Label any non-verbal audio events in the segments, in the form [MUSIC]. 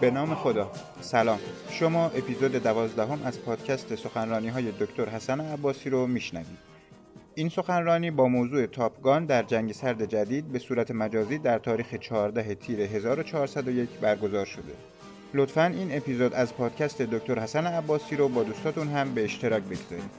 به نام خدا. سلام. شما اپیزود دوازدهم از پادکست سخنرانی های دکتر حسن عباسی رو میشنوید. این سخنرانی با موضوع تاپگان در جنگ سرد جدید به صورت مجازی در تاریخ 14 تیر 1401 برگزار شده. لطفا این اپیزود از پادکست دکتر حسن عباسی رو با دوستاتون هم به اشتراک بگذارید.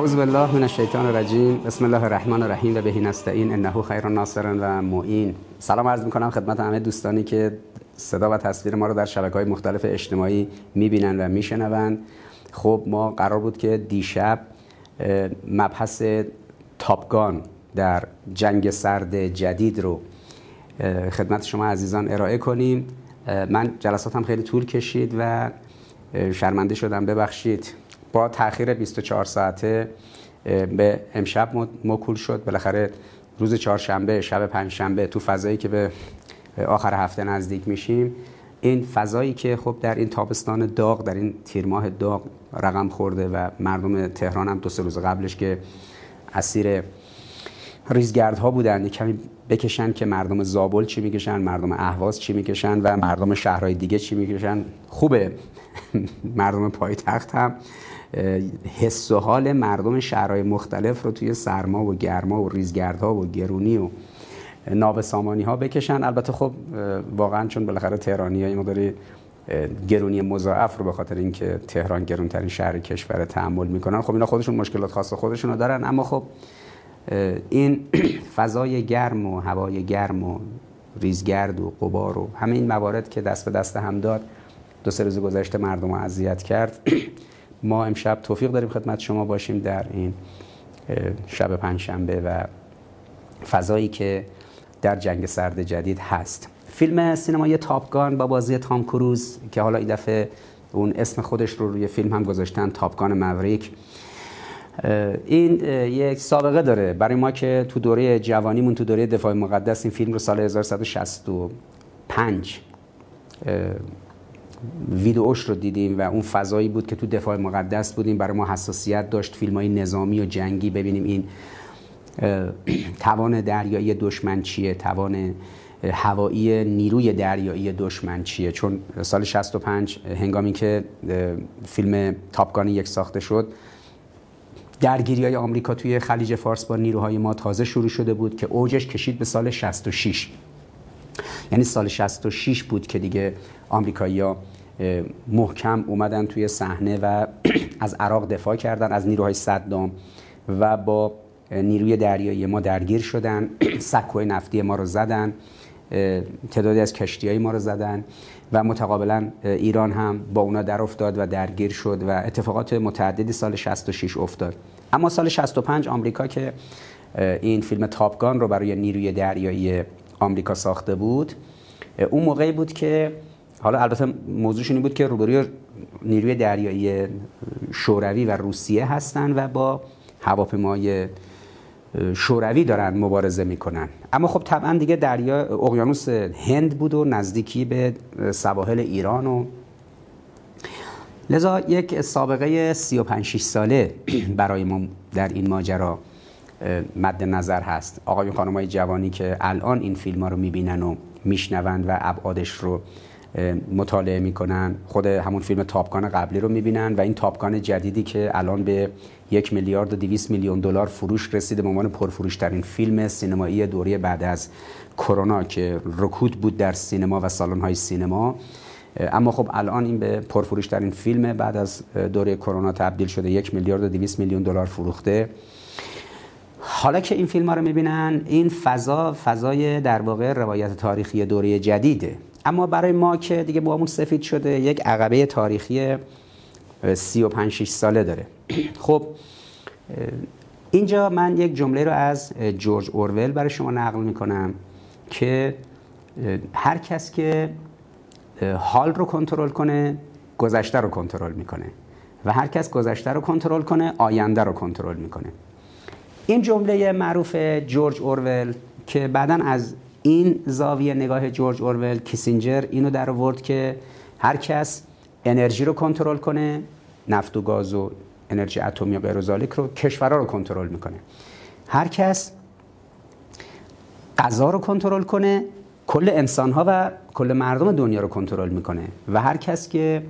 اعوذ بالله من الشیطان الرجیم. بسم الله الرحمن الرحیم و بهی نستعین. انه خیر ناصر و معین. سلام عرض می‌کنم خدمت همه دوستانی که صدا و تصویر ما رو در شبکه های مختلف اجتماعی می‌بینن و میشنوند خب ما قرار بود که دیشب مبحث تاپگان در جنگ سرد جدید رو خدمت شما عزیزان ارائه کنیم. من جلساتم خیلی طول کشید و شرمنده شدم. ببخشید. با تاخیر 24 ساعته به امشب مکول شد. بالاخره روز چهارشنبه شب پنجشنبه تو فضایی که به آخر هفته نزدیک میشیم. این فضایی که خب در این تابستان داغ در این تیر ماه داغ رقم خورده و مردم تهران هم دو سه روز قبلش که اسیر ریزگردها بودن کمی بکشن که مردم زابل چی می‌کشن مردم اهواز چی می‌کشن و مردم شهرهای دیگه چی می‌کشن. خوبه. [LAUGHS] مردم پایتخت هم. حس و حال مردم شهرهای مختلف رو توی سرما و گرما و ریزگردها و گرونی و نابسامانی ها بکشن. البته خب واقعا چون بالاخره تهرانی های مقداری گرونی مضاعف رو به خاطر اینکه تهران گرونترین شهر کشور تحمل می‌کنن خب اینا خودشون مشکلات خاص خودشون رو دارن. اما خب این [CLEARS THROAT] فضای گرم و هوای گرم و ریزگرد و قبار و همه این موارد که دست به دست هم داد دو سه روز گذشته مردم رو اذیت کرد [CLEARS THROAT] ما امشب توفیق داریم خدمت شما باشیم در این شب پنجشنبه و فضایی که در جنگ سرد جدید هست. فیلم سینمایی تاپگان با بازی تام کروز که حالا این دفعه اون اسم خودش رو روی فیلم هم گذاشتن تاپگان موریک این یک سابقه داره. برای ما که تو دوره جوانیمون تو دوره دفاع مقدس این فیلم رو سال 1165 ویدئوش رو دیدیم و اون فضایی بود که تو دفاع مقدس بودیم. برای ما حساسیت داشت فیلم های نظامی و جنگی. ببینیم این توان دریایی دشمن چیه؟ توان هوایی نیروی دریایی دشمن چیه؟ چون سال 65 هنگامی که فیلم تاپگان یک ساخته شد درگیری های آمریکا توی خلیج فارس با نیروهای ما تازه شروع شده بود که اوجش کشید به سال 66 یعنی سال 66 بود که دیگه آمریکایی‌ها محکم اومدن توی صحنه و [CLEARS THROAT] از عراق دفاع کردن از نیروهای صدام و با نیروی دریایی ما درگیر شدن. [CLEARS THROAT] سکوی نفتی ما رو زدن تعدادی از کشتی های ما رو زدن و متقابلا ایران هم با اونا در افتاد و درگیر شد و اتفاقات متعددی سال 66 افتاد. اما سال 65 آمریکا که این فیلم تاپگان رو برای نیروی دریایی آمریکا ساخته بود اون موقعی بود که حالا البته موضوعش این بود که روبروی نیروی دریایی شوروی و روسیه هستن و با هواپیمای شوروی دارن مبارزه می‌کنن. اما خب طبعا دیگه دریا اقیانوس هند بود و نزدیکی به سواحل ایران و لذا یک سابقه 35 ساله برای ما در این ماجرا مد نظر هست. آقای خانم های جوانی که الان این فیلم ها رو می‌بینن و میشنوند و ابعادش رو مطالعه می‌کنن خود همون فیلم تاپکان قبلی رو می‌بینن و این تاپکان جدیدی که الان به یک میلیارد و دویست میلیون دلار فروش رسیده به عنوان پرفروشترین فیلم سینمایی دوره بعد از کرونا که رکود بود در سینما و سالن های سینما اما خب الان این به پرفروشترین فیلم بعد از دوره کرونا تبدیل شده یک میلیارد و دویست میلیون دلار فروخته. حالا که این فیلم ها رو می‌بینن این فضا فضای در واقع روایت تاریخی دوره جدیده. اما برای ما که دیگه با سفید شده یک عقبه تاریخی 35 6 ساله داره. [CLEARS THROAT] خب اینجا من یک جمله رو از جورج اورول برای شما نقل می‌کنم که هر کس که حال رو کنترل کنه گذشته رو کنترل می‌کنه. و هر کس گذشته رو کنترل کنه آینده رو کنترل می‌کنه. این جمله معروف جورج اورول که بعدا از این زاویه نگاه جورج اورول کیسینجر اینو در آورد که هر کس انرژی رو کنترل کنه نفت و گاز و انرژی اتمی و غیر رو کشورها رو کنترل می‌کنه. هر کس غذا رو کنترل کنه کل انسان ها و کل مردم دنیا رو کنترل می‌کنه. و هر کس که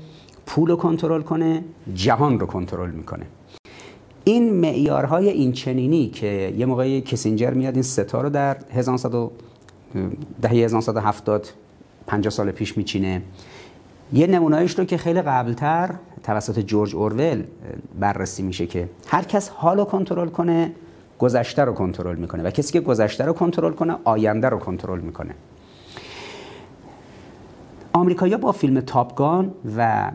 پول رو کنترل کنه جهان رو کنترل می‌کنه. این معیارهای این چنینی که یه موقعی کسینجر میاد این ستا رو در 1900 دهه 1970 50 سال پیش میچینه. یه نمونهش رو که خیلی قبلتر توسط جورج اورول بررسی میشه که هر کس حال رو کنترل کنه گذشته رو کنترل می‌کنه و کسی که گذشته رو کنترل کنه آینده رو کنترل می‌کنه. آمریکایی‌ها با فیلم تاپگان و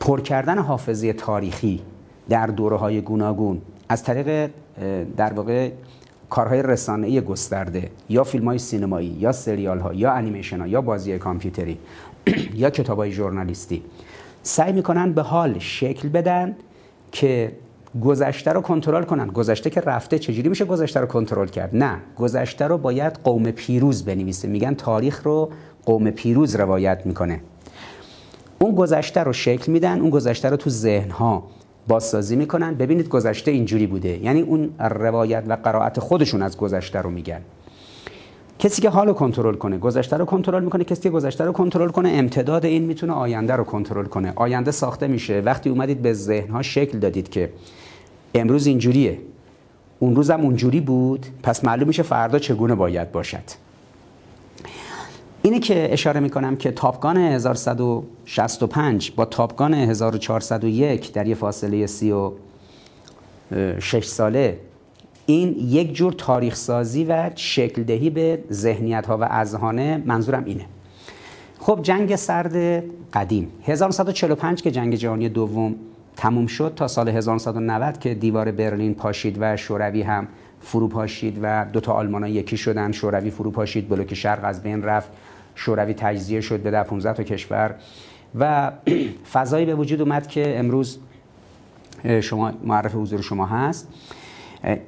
پر کردن حافظه تاریخی در دوره های گوناگون. از طریق در واقع کارهای رسانه‌ای گسترده یا فیلم های سینمایی یا سریال ها یا انیمیشن ها یا بازی کامپیوتری [CLEARS THROAT] یا کتاب های ژورنالیستی سعی می‌کنن به حال شکل بدن که گذشته رو کنترل کنن. گذشته که رفته چجوری میشه گذشته رو کنترل کرد؟ نه. گذشته رو باید قوم پیروز بنویسه. میگن تاریخ رو قوم پیروز روایت می‌کنه. اون گذشته رو شکل میدن اون گذشته رو تو ذهن ها بازسازی می‌کنن. ببینید گذشته اینجوری بوده. یعنی اون روایت و قرائت خودشون از گذشته رو میگن. کسی که حالو کنترل کنه گذشته رو کنترل می‌کنه. کسی که گذشته رو کنترل کنه امتداد این می‌تونه آینده رو کنترل کنه. آینده ساخته میشه. وقتی اومدید به ذهن ها شکل دادید که امروز اینجوریه. اون روزم اونجوری بود. پس معلوم میشه فردا چگونه باید باشد. اینه که اشاره می‌کنم که تاپگان 1165 با تاپگان 1401 در یه فاصله 36 ساله این یک جور تاریخ سازی و شکل دهی به ذهنیت ها و اذهانه منظورم اینه. خب جنگ سرد قدیم. 1945 که جنگ جهانی دوم تموم شد تا سال 1990 که دیوار برلین پاشید و شوروی هم فرو پاشید و دو تا آلمان یکی شدن شوروی فرو پاشید بلوک شرق از بین رفت. شوروی تجزیه شد به در 15 تا کشور و [CLEARS THROAT] فضایی به وجود اومد که امروز شما معرف حضور شما هست.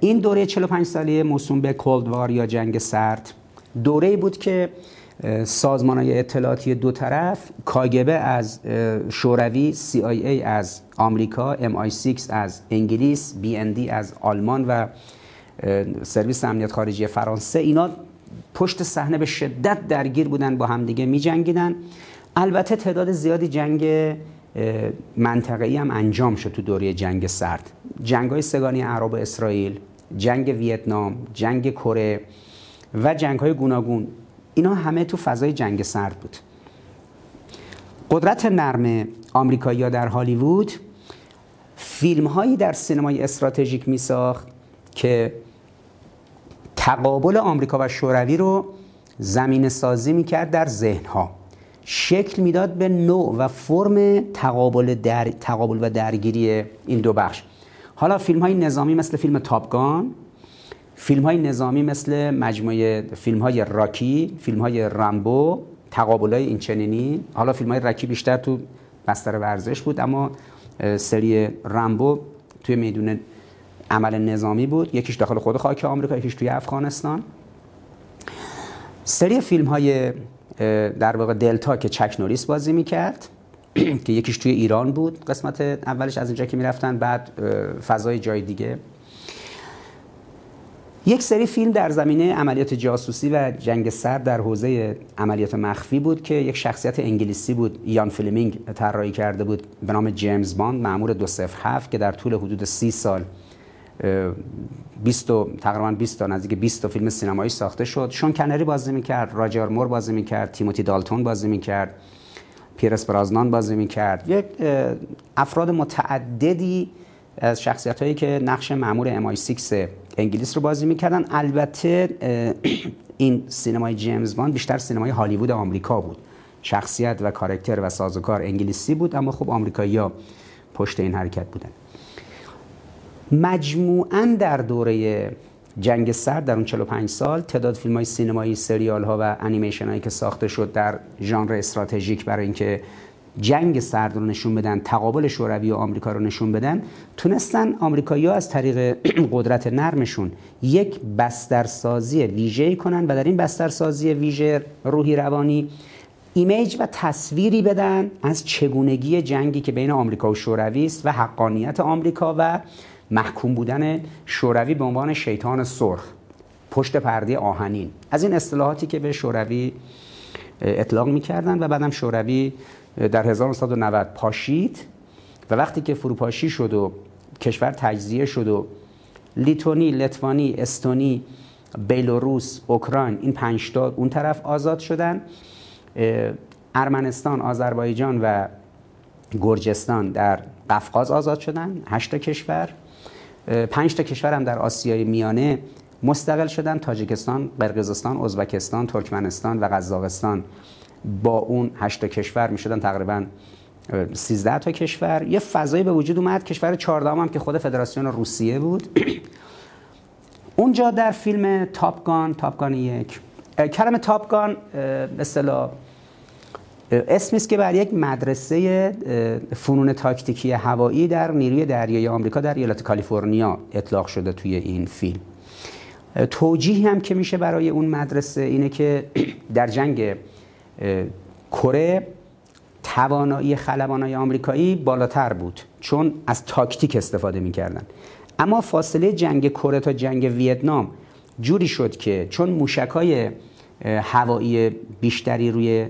این دوره 45 ساله موسوم به کولد یا جنگ سرد. دوره بود که سازمان های اطلاعاتی دو طرف کاگبه از شوروی CIA از آمریکا MI6 از انگلیس BND از آلمان و سرویس امنیت خارجی فرانسه. اینا پشت صحنه به شدت درگیر بودن با همدیگه می جنگیدن البته تعداد زیادی جنگ منطقه‌ای هم انجام شد تو دوره جنگ سرد. جنگ های سگانی عرب و اسرائیل جنگ ویتنام جنگ کره و جنگ های گوناگون اینا همه تو فضای جنگ سرد بود. قدرت نرم آمریکایی‌ها در هالیوود فیلم هایی در سینمای استراتژیک می ساخت که تقابل آمریکا و شوروی رو زمین سازی می کرد در ذهن ها شکل می‌داد به نوع و فرم تقابل, در... تقابل و درگیری این دو بخش. حالا فیلم های نظامی مثل فیلم تاپگان فیلم های نظامی مثل مجموعه فیلم های راکی فیلم های رامبو تقابل های این چنینی حالا فیلم های راکی بیشتر تو بستر ورزش بود اما سری رامبو توی میدون عمل نظامی بود. یکیش داخل خود خاک آمریکا یکیش توی افغانستان. سری فیلم های در واقع دلتا که چک نوریس بازی می‌کرد [CLEARS THROAT] که یکیش توی ایران بود قسمت اولش از اینجا که می‌رفتن بعد فضای جای دیگه. یک سری فیلم در زمینه عملیات جاسوسی و جنگ سرد در حوزه عملیات مخفی بود که یک شخصیت انگلیسی بود یان فلمینگ طراحی کرده بود به نام جیمز باند مأمور 007 که در طول حدود سی سال 20 تقریبا 20 تا نزدیک 20 تا فیلم سینمایی ساخته شد. شون کنری بازی می‌کرد راجر مور بازی می‌کرد تیموتی دالتون بازی می‌کرد پیرس برازنان بازی می‌کرد. یک افراد متعددی از شخصیت هایی که نقش مأمور MI6 انگلیس رو بازی می‌کردن. البته این سینمای جیمز باند بیشتر سینمای هالیوود آمریکا بود. شخصیت و کارکتر و سازوکار انگلیسی بود اما خب آمریکایی ها پشت این حرکت بودن. مجموعا در دوره جنگ سرد در اون 45 سال تعداد فیلم های سینمایی سریال ها و انیمیشن هایی که ساخته شد در ژانر استراتژیک برای اینکه جنگ سرد رو نشون بدن تقابل شوروی و آمریکا رو نشون بدن تونستن آمریکایی‌ها از طریق [CLEARS THROAT] قدرت نرمشون یک بسترسازی ویژه‌ای کنن و در این بسترسازی ویژه روحی روانی ایمیج و تصویری بدن از چگونگی جنگی که بین آمریکا و شوروی است و حقانیت آمریکا و محکوم بودن شوروی به عنوان شیطان سرخ پشت پرده آهنین. از این اصطلاحاتی که به شوروی اطلاق می‌کردن و بعدم شوروی در 1990 پاشید و وقتی که فروپاشی شد و کشور تجزیه شد و لیتونی، لتوانی، استونی، بیلوروس، اوکراین این پنج تا اون طرف آزاد شدن ارمنستان، آذربایجان و گرجستان در قفقاز آزاد شدن هشت کشور. پنج تا کشور هم در آسیای میانه مستقل شدن تاجیکستان، قرقیزستان، ازبکستان، ترکمنستان و قزاقستان. با اون هشت کشور می‌شدن تقریبا 13 تا کشور. یه فضایی به وجود اومد کشور 14 هم که خود فدراسیون روسیه بود. اونجا در فیلم تاپگان تاپگان یک کلمه تاپگان اصطلاح اسمی است که بر یک مدرسه فنون تاکتیکی هوایی در نیروی دریایی آمریکا در ایالت کالیفرنیا اطلاق شده توی این فیلم. توجیهی هم که میشه برای اون مدرسه اینه که [CLEARS THROAT] در جنگ کره توانایی خلبانای آمریکایی بالاتر بود چون از تاکتیک استفاده می‌کردن. اما فاصله جنگ کره تا جنگ ویتنام جوری شد که چون موشکای هوایی بیشتری روی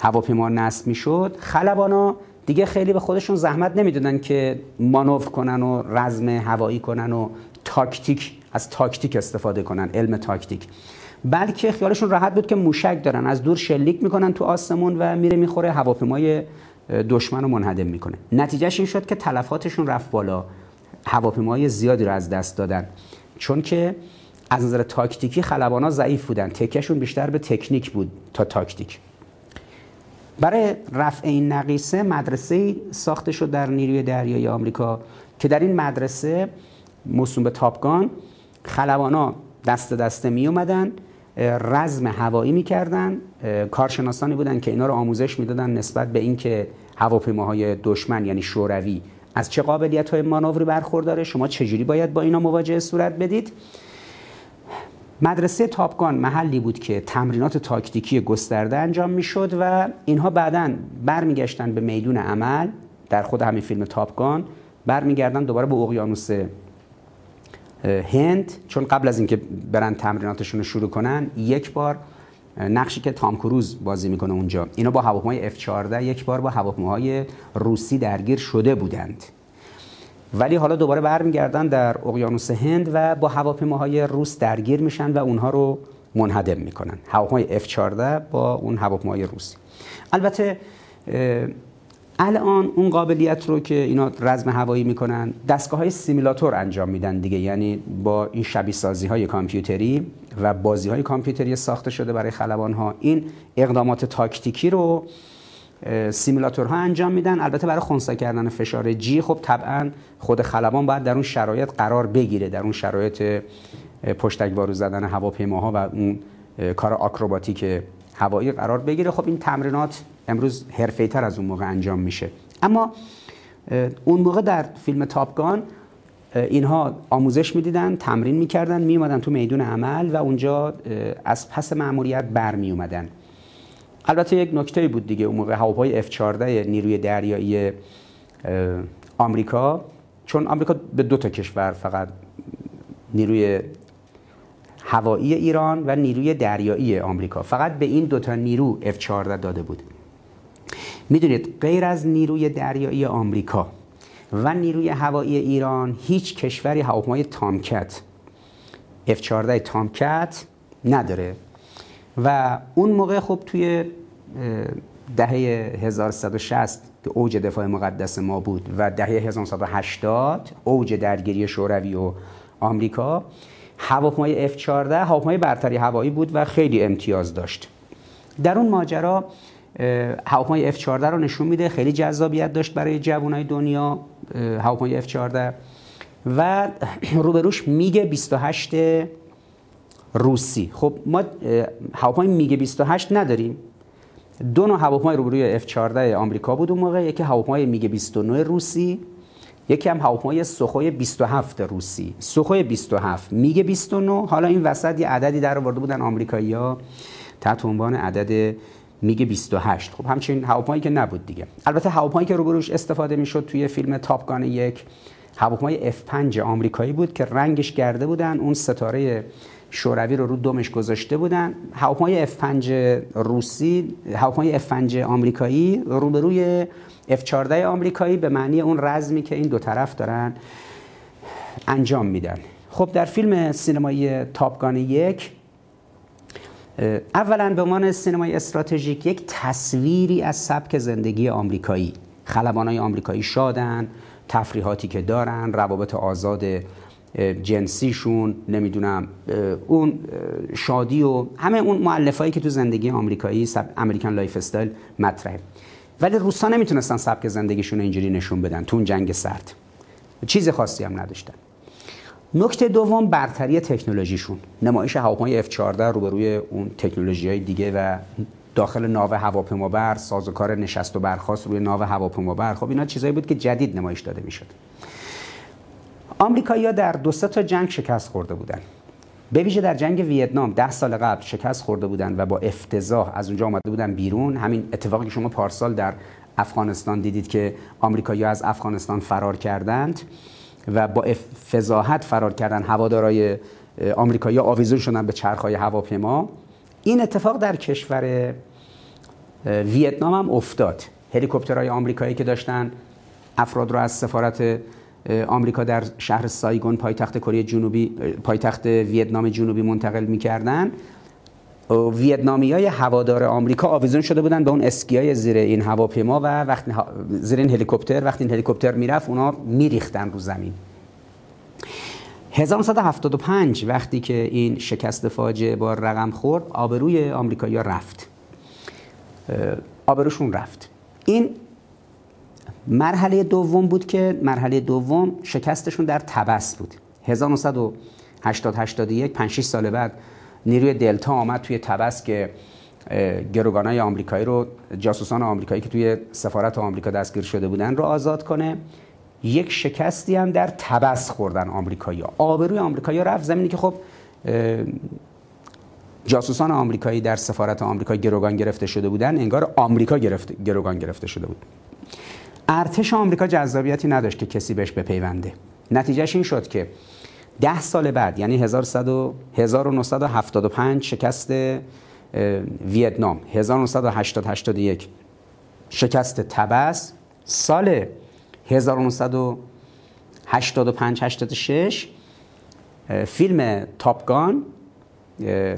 هواپیما نصب می‌شد. خلبانا دیگه خیلی به خودشون زحمت نمی‌دادن که مانور کنن و رزم هوایی کنن و تاکتیک از تاکتیک استفاده کنن علم تاکتیک. بلکه خیالشون راحت بود که موشک دارن از دور شلیک می‌کنن تو آسمون و میره می‌خوره هواپیمای دشمن رو منهدم می‌کنه. نتیجه‌ش این شد که تلفاتشون رفت بالا. هواپیمای زیادی رو از دست دادن. چون که از نظر تاکتیکی خلبانا ضعیف بودن. تکیه‌شون بیشتر به تکنیک بود تا تاکتیک. برای رفع این نقیصه مدرسه ساخته شد در نیروی دریایی آمریکا که در این مدرسه موسوم به تاپگان خلبانا دست دسته می اومدن رزم هوایی می‌کردن کارشناسانی بودن که اینا رو آموزش می‌دادن نسبت به اینکه هواپیماهای دشمن یعنی شوروی از چه قابلیت های مانوری برخورداره شما چجوری باید با اینا مواجهه صورت بدید؟ مدرسه تاپگان محلی بود که تمرینات تاکتیکی گسترده انجام می‌شد و اینها بعدا برمیگشتن به میدون عمل. در خود همین فیلم تاپگان برمیگردن دوباره به اقیانوس هند. چون قبل از اینکه برن تمریناتشون رو شروع کنن یک بار نقشی که تام کروز بازی می‌کنه اونجا. اینا با هواپیمای F14 یک بار با هواپیماهای روسی درگیر شده بودند. ولی حالا دوباره برمیگردن در اقیانوس هند و با هواپیماهای روس درگیر میشن و اونها رو منهدم می‌کنن. هواپیمای F14 با اون هواپیمای روسی. البته الان اون قابلیت رو که اینا رزم هوایی می‌کنن دستگاه های سیمیلاتور انجام میدن دیگه. یعنی با این شبیه سازی های کامپیوتری و بازی های کامپیوتری ساخته شده برای خلبان ها این اقدامات تاکتیکی رو سیمیلاتورها انجام میدن. البته برای خونسا کردن فشار جی خب طبعا خود خلبان باید در اون شرایط قرار بگیره در اون شرایط پشتک بارو زدن هواپیماها و اون کار آکروباتیک هوایی قرار بگیره. خب این تمرینات امروز تر از اون موقع انجام میشه. اما اون موقع در فیلم تاپگان اینها آموزش می‌دیدن تمرین می‌کردن میومدن تو میدون عمل و اونجا از پس مأموریت برمی اومدن البته یک نکته بود دیگه اون موقع هواپای F14 نیروی دریایی آمریکا. چون آمریکا به دو تا کشور فقط نیروی هوایی ایران و نیروی دریایی آمریکا. فقط به این دوتا نیرو F-14 داده بود. می‌دونید غیر از نیروی دریایی آمریکا و نیروی هوایی ایران هیچ کشوری هواپیمای تامکت F-14 تامکت نداره. و اون موقع خب توی دهه 1160 که اوج دفاع مقدس ما بود و دهه 1980 اوج درگیری شوروی و آمریکا هواپیمای F-14 هواپیمای برتری هوایی بود و خیلی امتیاز داشت. در اون ماجرا هواپیمای F-14 رو نشون میده خیلی جذابیت داشت برای جوانای دنیا هواپیمای F-14 و [CLEARS THROAT] روبروش میگ 28 روسی. خب ما هواپیمای میگ 28 نداریم. دو نوع هواپیمای روبروی F14 آمریکا بود اون موقع. یکی هواپیمای میگ 29 روسی یکی هم هواپیمای سوخوی 27 روسی. سوخوی 27 میگ 29 حالا این وسط یه عددی در آورده بودن آمریکایی‌ها تحت عنوان عدد میگ 28 خب همچین هواپیمایی که نبود دیگه. البته هواپیمایی که روبروش استفاده می‌شد توی فیلم تاپ گان یک هواپیمای F5 آمریکایی بود که رنگش گرده بودن. اون ستاره شوروی رو رو دمش گذاشته بودن. هواپیمای F5 روسی هواپیمای F5 آمریکایی روبروی F14 آمریکایی به معنی اون رزمی که این دو طرف دارن انجام میدن. خب در فیلم سینمایی تاپگان یک اولا به عنوان سینمای استراتژیک یک تصویری از سبک زندگی آمریکایی. خلبانای آمریکایی شادن تفریحاتی که دارن روابط آزاد جنسیشون نمی‌دونم اون شادی و همه اون مؤلفه‌هایی که تو زندگی آمریکایی American lifestyle مطرحه. ولی روس‌ها نمی‌تونستن سبک زندگیشون اینجوری نشون بدن تو اون جنگ سرد. چیز خاصی هم نداشتن. نکته دوم برتری تکنولوژیشون. نمایش هواپیمای F14 روبروی اون تکنولوژی های دیگه و داخل ناو هواپیمابر سازوکار نشست و برخاست روی ناو هواپیمابر. خب اینا چیزایی بود که جدید نمایش داده می‌شد. آمریکایی‌ها در دو تا جنگ شکست خورده بودن. به ویژه در جنگ ویتنام ده سال قبل شکست خورده بودن و با افتضاح از اونجا آمده بودن بیرون. همین اتفاقی که شما پارسال در افغانستان دیدید که آمریکایی‌ها از افغانستان فرار کردند و با فضاحت فرار کردن هوادارای آمریکایی آویزون شدن به چرخهای هواپیما. این اتفاق در کشور ویتنام هم افتاد. هلیکوپترهای آمریکایی که داشتن افراد رو از سفارت آمریکا در شهر سایگون پایتخت کره جنوبی پایتخت ویتنام جنوبی منتقل می‌کردن. ویتنامی های هوادار آمریکا آویزون شده بودن به اون اسکیای زیر این هواپیما و وقتی زیر این هلیکوپتر وقتی این هلیکوپتر می‌رفت اونا میریختن رو زمین. 1975 وقتی که این شکست فاجعه با رقم خورد آبروی آمریکایی‌ها رفت. آبروشون رفت. این مرحله دوم بود که مرحله دوم شکستشون در تبس بود. 1980 81 5 6 سال بعد نیروی دلتا آمد توی تبس که گروگانای آمریکایی رو جاسوسان آمریکایی که توی سفارت آمریکا دستگیر شده بودن رو آزاد کنه. یک شکستی هم در تبس خوردن آمریکایی آبروی آمریکایی رفت زمینی که خب جاسوسان آمریکایی در سفارت آمریکا گروگان گرفته شده بودن. انگار آمریکا گرفت گروگان گرفته شده بود. ارتش آمریکا جذابیتی نداشت که کسی بهش بپیونده. نتیجهش این شد که ده سال بعد یعنی 1975 شکست ویتنام. 1980 81 شکست تبس. سال 1985 86 فیلم تاپگان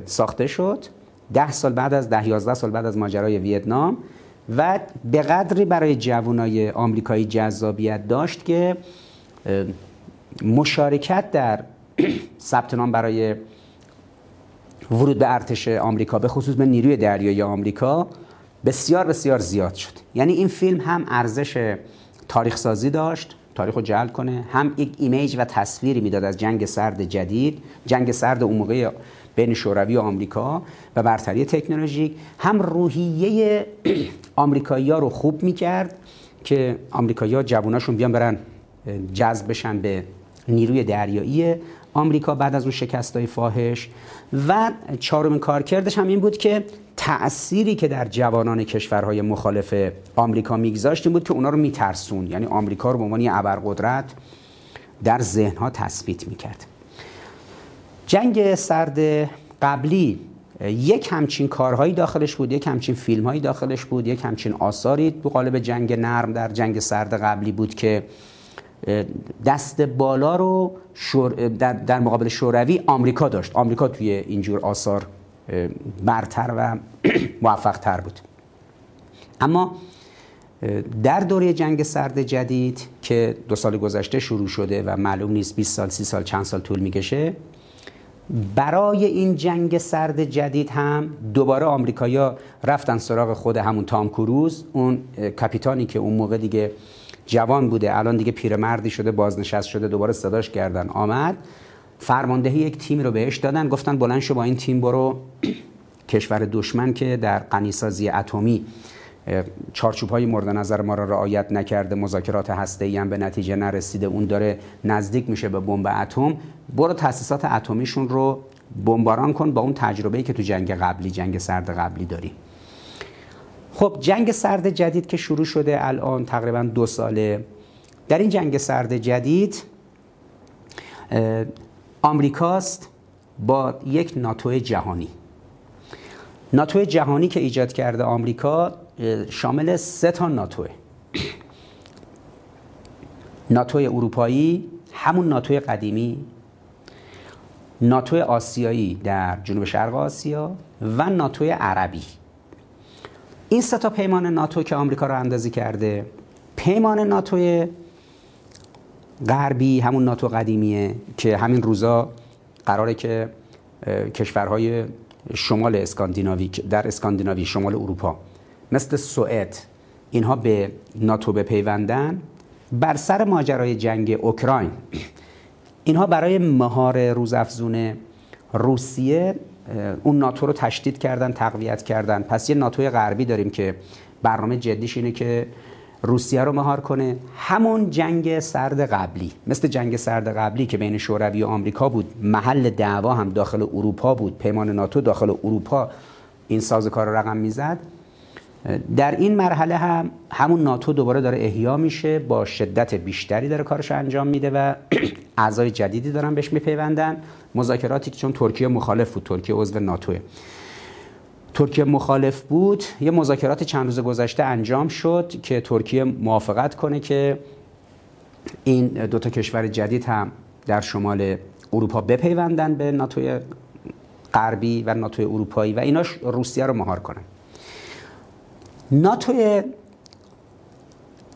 ساخته شد. ده سال بعد از ده 11 سال بعد از ماجرای ویتنام. و به قدری برای جوانای آمریکایی جذابیت داشت که مشارکت در [CLEARS THROAT] ثبت نام برای ورود به ارتش آمریکا به خصوص به نیروی دریایی آمریکا بسیار بسیار زیاد شد. یعنی این فیلم هم ارزش تاریخ سازی داشت تاریخ رو جلب کنه هم یک ایمیج و تصویری می‌داد از جنگ سرد جدید جنگ سرد اون موقع بین شوروی و آمریکا و برتری تکنولوژیک. هم روحیه [CLEARS THROAT] آمریکایی ها رو خوب می‌کرد که آمریکایی ها بیان برن جذب بشن به نیروی دریایی آمریکا بعد از اون شکست های فاحش. و چهارمین کارکردش هم این بود که تأثیری که در جوانان کشورهای مخالف آمریکا میگذاشت این بود که اونا رو میترسون. یعنی آمریکا رو به عنوان ابرقدرت در ذهنها تثبیت می‌کرد. جنگ سرد قبلی یک همچین کارهایی داخلش بود یک همچین فیلمهایی داخلش بود یک همچین آثاری تو قالب جنگ نرم در جنگ سرد قبلی بود که دست بالا رو در, در مقابل شوروی آمریکا داشت. آمریکا توی اینجور آثار برتر و [CLEARS THROAT] موفق تر بود. اما در دوره جنگ سرد جدید که دو سال گذشته شروع شده و معلوم نیست 20 سال 30 سال چند سال طول می‌کشه برای این جنگ سرد جدید هم دوباره آمریکایا رفتن سراغ خود همون تام کروز اون کاپیتانی که اون موقع دیگه جوان بوده الان دیگه پیرمردی شده بازنشست شده دوباره صداش کردن آمد. فرماندهی یک تیم رو بهش دادن گفتن بلند شو با این تیم برو. [CLEARS THROAT] کشور دشمن که در غنیسازی اتمی چارچوب های مورد نظر ما را رعایت نکرده مذاکرات هسته هم به نتیجه نرسیده اون داره نزدیک میشه به بمب اتم. برو تاسیسات اتمیشون رو بمباران کن با اون تجربه‌ای که تو جنگ قبلی جنگ سرد قبلی داری. خب جنگ سرد جدید که شروع شده الان تقریبا دو ساله. در این جنگ سرد جدید آمریکاست با یک ناتو جهانی. ناتو جهانی که ایجاد کرده آمریکا شامل سه تا ناتوه. ناتو اروپایی همون ناتو قدیمی ناتو آسیایی در جنوب شرق آسیا و ناتو عربی. این سه تا پیمان ناتو که آمریکا رو اندازی کرده پیمان ناتو غربی همون ناتو قدیمیه که همین روزا قراره که کشورهای شمال اسکاندیناوی در اسکاندیناوی شمال اروپا مثل سوئد اینها به ناتو بپیوندن بر سر ماجرای جنگ اوکراین. اینها برای مهار روزافزون روسیه اون ناتو رو تشدید کردن تقویت کردن. پس یه ناتوی غربی داریم که برنامه جدیش اینه که روسیه رو مهار کنه. همون جنگ سرد قبلی. مثل جنگ سرد قبلی که بین شوروی و آمریکا بود. محل دعوا هم داخل اروپا بود. پیمان ناتو داخل اروپا این سازوکار رقم می‌زد. در این مرحله هم همون ناتو دوباره داره احیا میشه با شدت بیشتری داره کارش انجام میده و [CLEARS THROAT] اعضای جدیدی دارن بهش میپیوندن. مذاکراتی که چون ترکیه مخالف بود ترکیه عضو ناتوه ترکیه مخالف بود یه مذاکرات چند روز گذشته انجام شد که ترکیه موافقت کنه که این دو تا کشور جدید هم در شمال اروپا بپیوندن به ناتوی غربی و ناتوی اروپایی و ایناش روسیه رو مهار کنن. ناتوی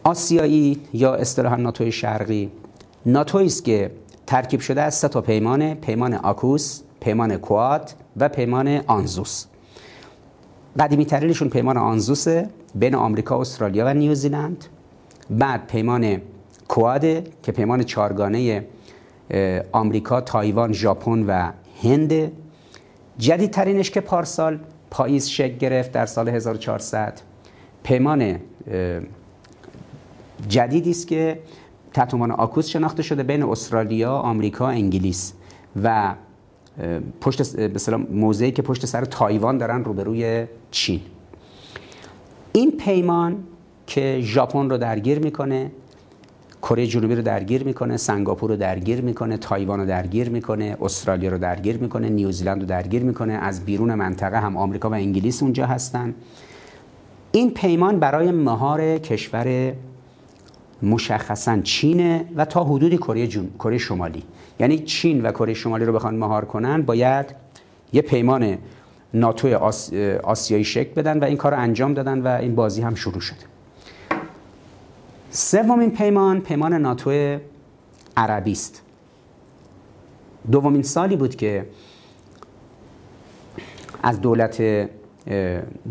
آسیایی یا اصطلاحا ناتوی شرقی. ناتوی است که ترکیب شده از سه تا پیمان پیمان آکوس پیمان کواد و پیمان آنزوس. قدیمی ترینشون پیمان آنزوسه بین آمریکا استرالیا و نیوزیلند. بعد پیمان کواد که پیمان چارگانه آمریکا تایوان ژاپن و هند. جدیدترینش که پارسال پاییز شکل گرفت در سال 1400 پیمان جدیدی است که تحت عنوان آکوس شناخته شده بین استرالیا، آمریکا، انگلیس و پشت موضعی که پشت سر تایوان دارن روبروی چین. این پیمان که ژاپن رو درگیر می‌کنه کره جنوبی رو درگیر می‌کنه سنگاپور رو درگیر می‌کنه تایوان رو درگیر می‌کنه استرالیا رو درگیر می‌کنه نیوزیلند رو درگیر می‌کنه از بیرون منطقه هم آمریکا و انگلیس اونجا هستن. این پیمان برای مهار کشور مشخصا چینه و تا حدودی کره کره شمالی. یعنی چین و کره شمالی رو بخوان مهار کنن باید یه پیمان ناتو آسیایی شکل بدن و این کار رو انجام دادن و این بازی هم شروع شد سومین پیمان پیمان ناتو عربی است. دومین سالی بود که از دولت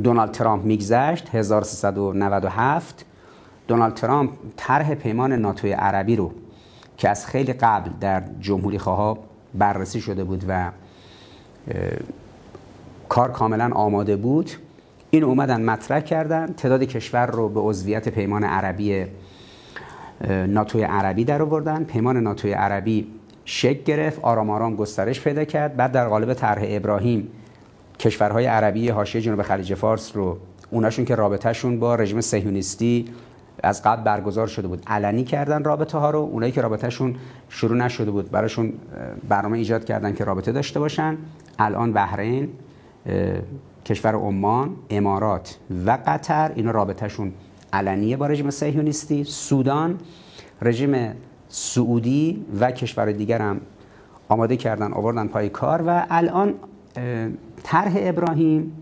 دونالد ترامپ میگذشت 1397 دونالد ترامپ طرح پیمان ناتوی عربی رو که از خیلی قبل در جمهوری خواه بررسی شده بود و کار کاملا آماده بود. این اومدن مطرح کردن. تعداد کشور رو به عضویت پیمان عربی ناتوی عربی در آوردن. پیمان ناتوی عربی شک گرفت آرام آرام گسترش پیدا کرد. بعد در قالب طرح ابراهیم کشورهای عربی حاشیه جنوب خلیج فارس رو اوناشون که رابطهشون با رژیم صهیونیستی از قبل برگزار شده بود. علنی کردن رابطه ها رو اونایی که رابطهشون شروع نشده بود براشون برنامه ایجاد کردن که رابطه داشته باشن. الان بحرین کشور عمان امارات و قطر اینا رابطهشون علنیه با رژیم صهیونیستی. سودان رژیم سعودی و کشور دیگر هم آماده کردن آوردن پای کار و الان طرح ابراهیم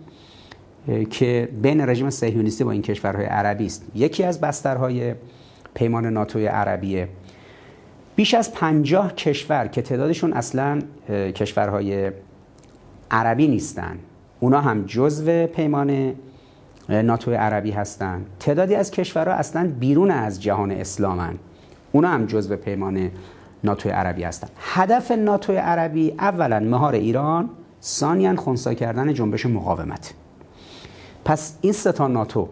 که بین رژیم صهیونیستی با این کشورهای عربی است. یکی از بسترهای پیمان ناتوی عربیه. بیش از پنجاه کشور که تعدادشون اصلا کشورهای عربی نیستن اونا هم جزو پیمان ناتو عربی هستن. تعدادی از کشورها اصلا بیرون از جهان اسلامن اونا هم جزو پیمان ناتو عربی هستن. هدف ناتو عربی اولا مهار ایران ثانیا خونسا کردن جنبش مقاومت. پس این سه تا ناتو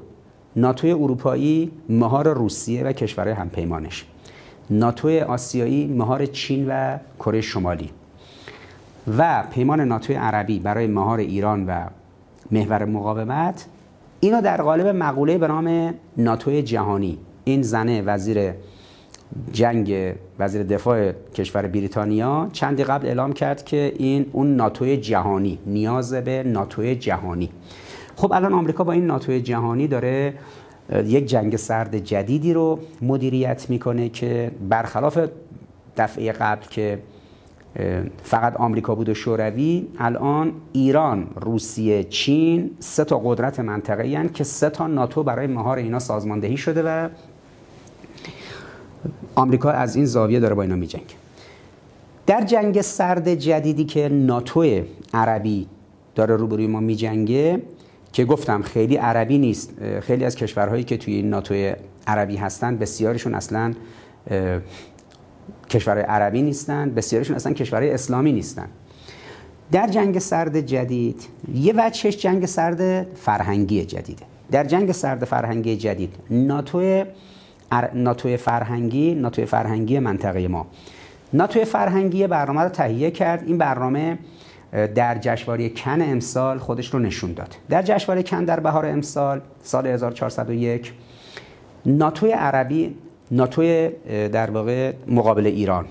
ناتو اروپایی مهار روسیه و کشورهای همپیمانش. ناتو آسیایی مهار چین و کره شمالی. و پیمان ناتو عربی برای مهار ایران و محور مقاومت. اینو در قالب مقوله به نام ناتو جهانی. این زنه وزیر جنگ وزیر دفاع کشور بریتانیا چندی قبل اعلام کرد که این اون ناتو جهانی نیاز به ناتو جهانی. خب الان آمریکا با این ناتو جهانی داره یک جنگ سرد جدیدی رو مدیریت می‌کنه که برخلاف دفعه قبل که فقط آمریکا بود و شوروی الان ایران روسیه چین سه تا قدرت منطقه که سه تا ناتو برای مهار اینا سازماندهی شده و آمریکا از این زاویه داره با اینا میجنگ در جنگ سرد جدیدی که ناتو عربی داره روبروی ما میجنگه که گفتم خیلی عربی نیست خیلی از کشورهایی که توی این ناتو عربی هستن بسیارشون اصلا کشورهای عربی نیستن بسیارشون اصلا کشورهای اسلامی نیستن. در جنگ سرد جدید یه وجهش جنگ سرد فرهنگی جدیده. در جنگ سرد فرهنگی جدید ناتو ناتو فرهنگی ناتو فرهنگی منطقه ما. ناتو فرهنگی برنامه رو تهیه کرد. این برنامه در جشنواره کن امسال خودش رو نشون داد. در جشنواره کن در بهار امسال سال 1401 ناتو عربی ناتو در واقع مقابل ایران.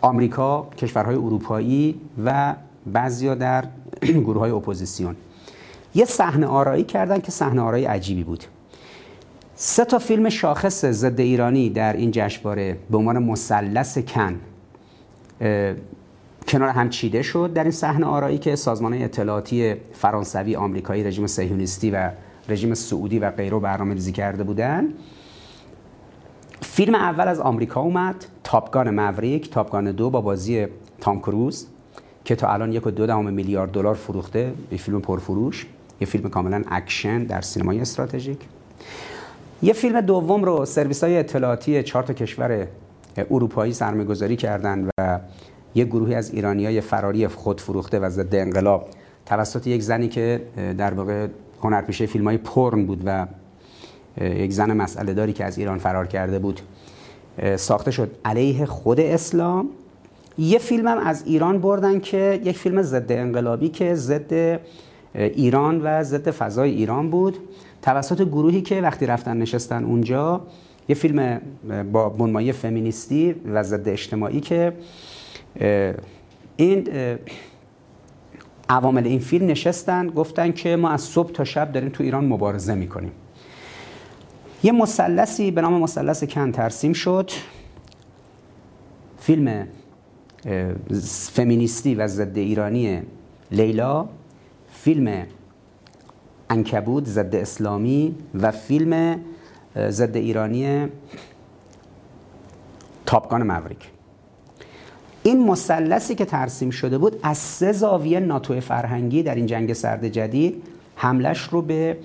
آمریکا کشورهای اروپایی و بعضیا در [CLEARS THROAT] گروه های اپوزیسیون. یه صحنه آرایی کردن که صحنه آرایی عجیبی بود. سه تا فیلم شاخص ضد ایرانی در این جشنواره به عنوان مثلث کن کنار هم چیده شد در این صحنه آرایی که سازمان اطلاعاتی فرانسوی آمریکایی رژیم صهیونیستی و رژیم سعودی و غیره برنامه ریزی کرده بودن. فیلم اول از آمریکا اومد تاپگان موریک تاپگان دو با بازی تام کروز که تا الان یک و دو دهم میلیارد دلار فروخته یه فیلم پرفروش یه فیلم کاملا اکشن در سینمای استراتژیک. یه فیلم دوم رو سرویس های اطلاعاتی چهار تا کشور اروپایی سرمایه‌گذاری کردن و یک گروهی از ایرانی های فراری خود فروخته و ضد انقلاب. توسط یک زنی که در واقع هنرپیشه فیلم های پورن بود و یک زن مسئله داری که از ایران فرار کرده بود ساخته شد. علیه خود اسلام. یه فیلم هم از ایران بردن که یک فیلم ضد انقلابی که ضد ایران و ضد فضای ایران بود. توسط گروهی که وقتی رفتن نشستن اونجا یه فیلم با بنمایی فمینیستی و ضد اجتماعی که این عوامل این فیلم نشستن گفتن که ما از صبح تا شب داریم تو ایران مبارزه می‌کنیم. یه مثلثی به نام مثلث کن ترسیم شد. فیلم فمینیستی و ضد ایرانی لیلا فیلم انکبود ضد اسلامی و فیلم ضد ایرانی تاپگان موریک این مثلثی که ترسیم شده بود از سه زاویه ناتو فرهنگی در این جنگ سرد جدید حملش رو به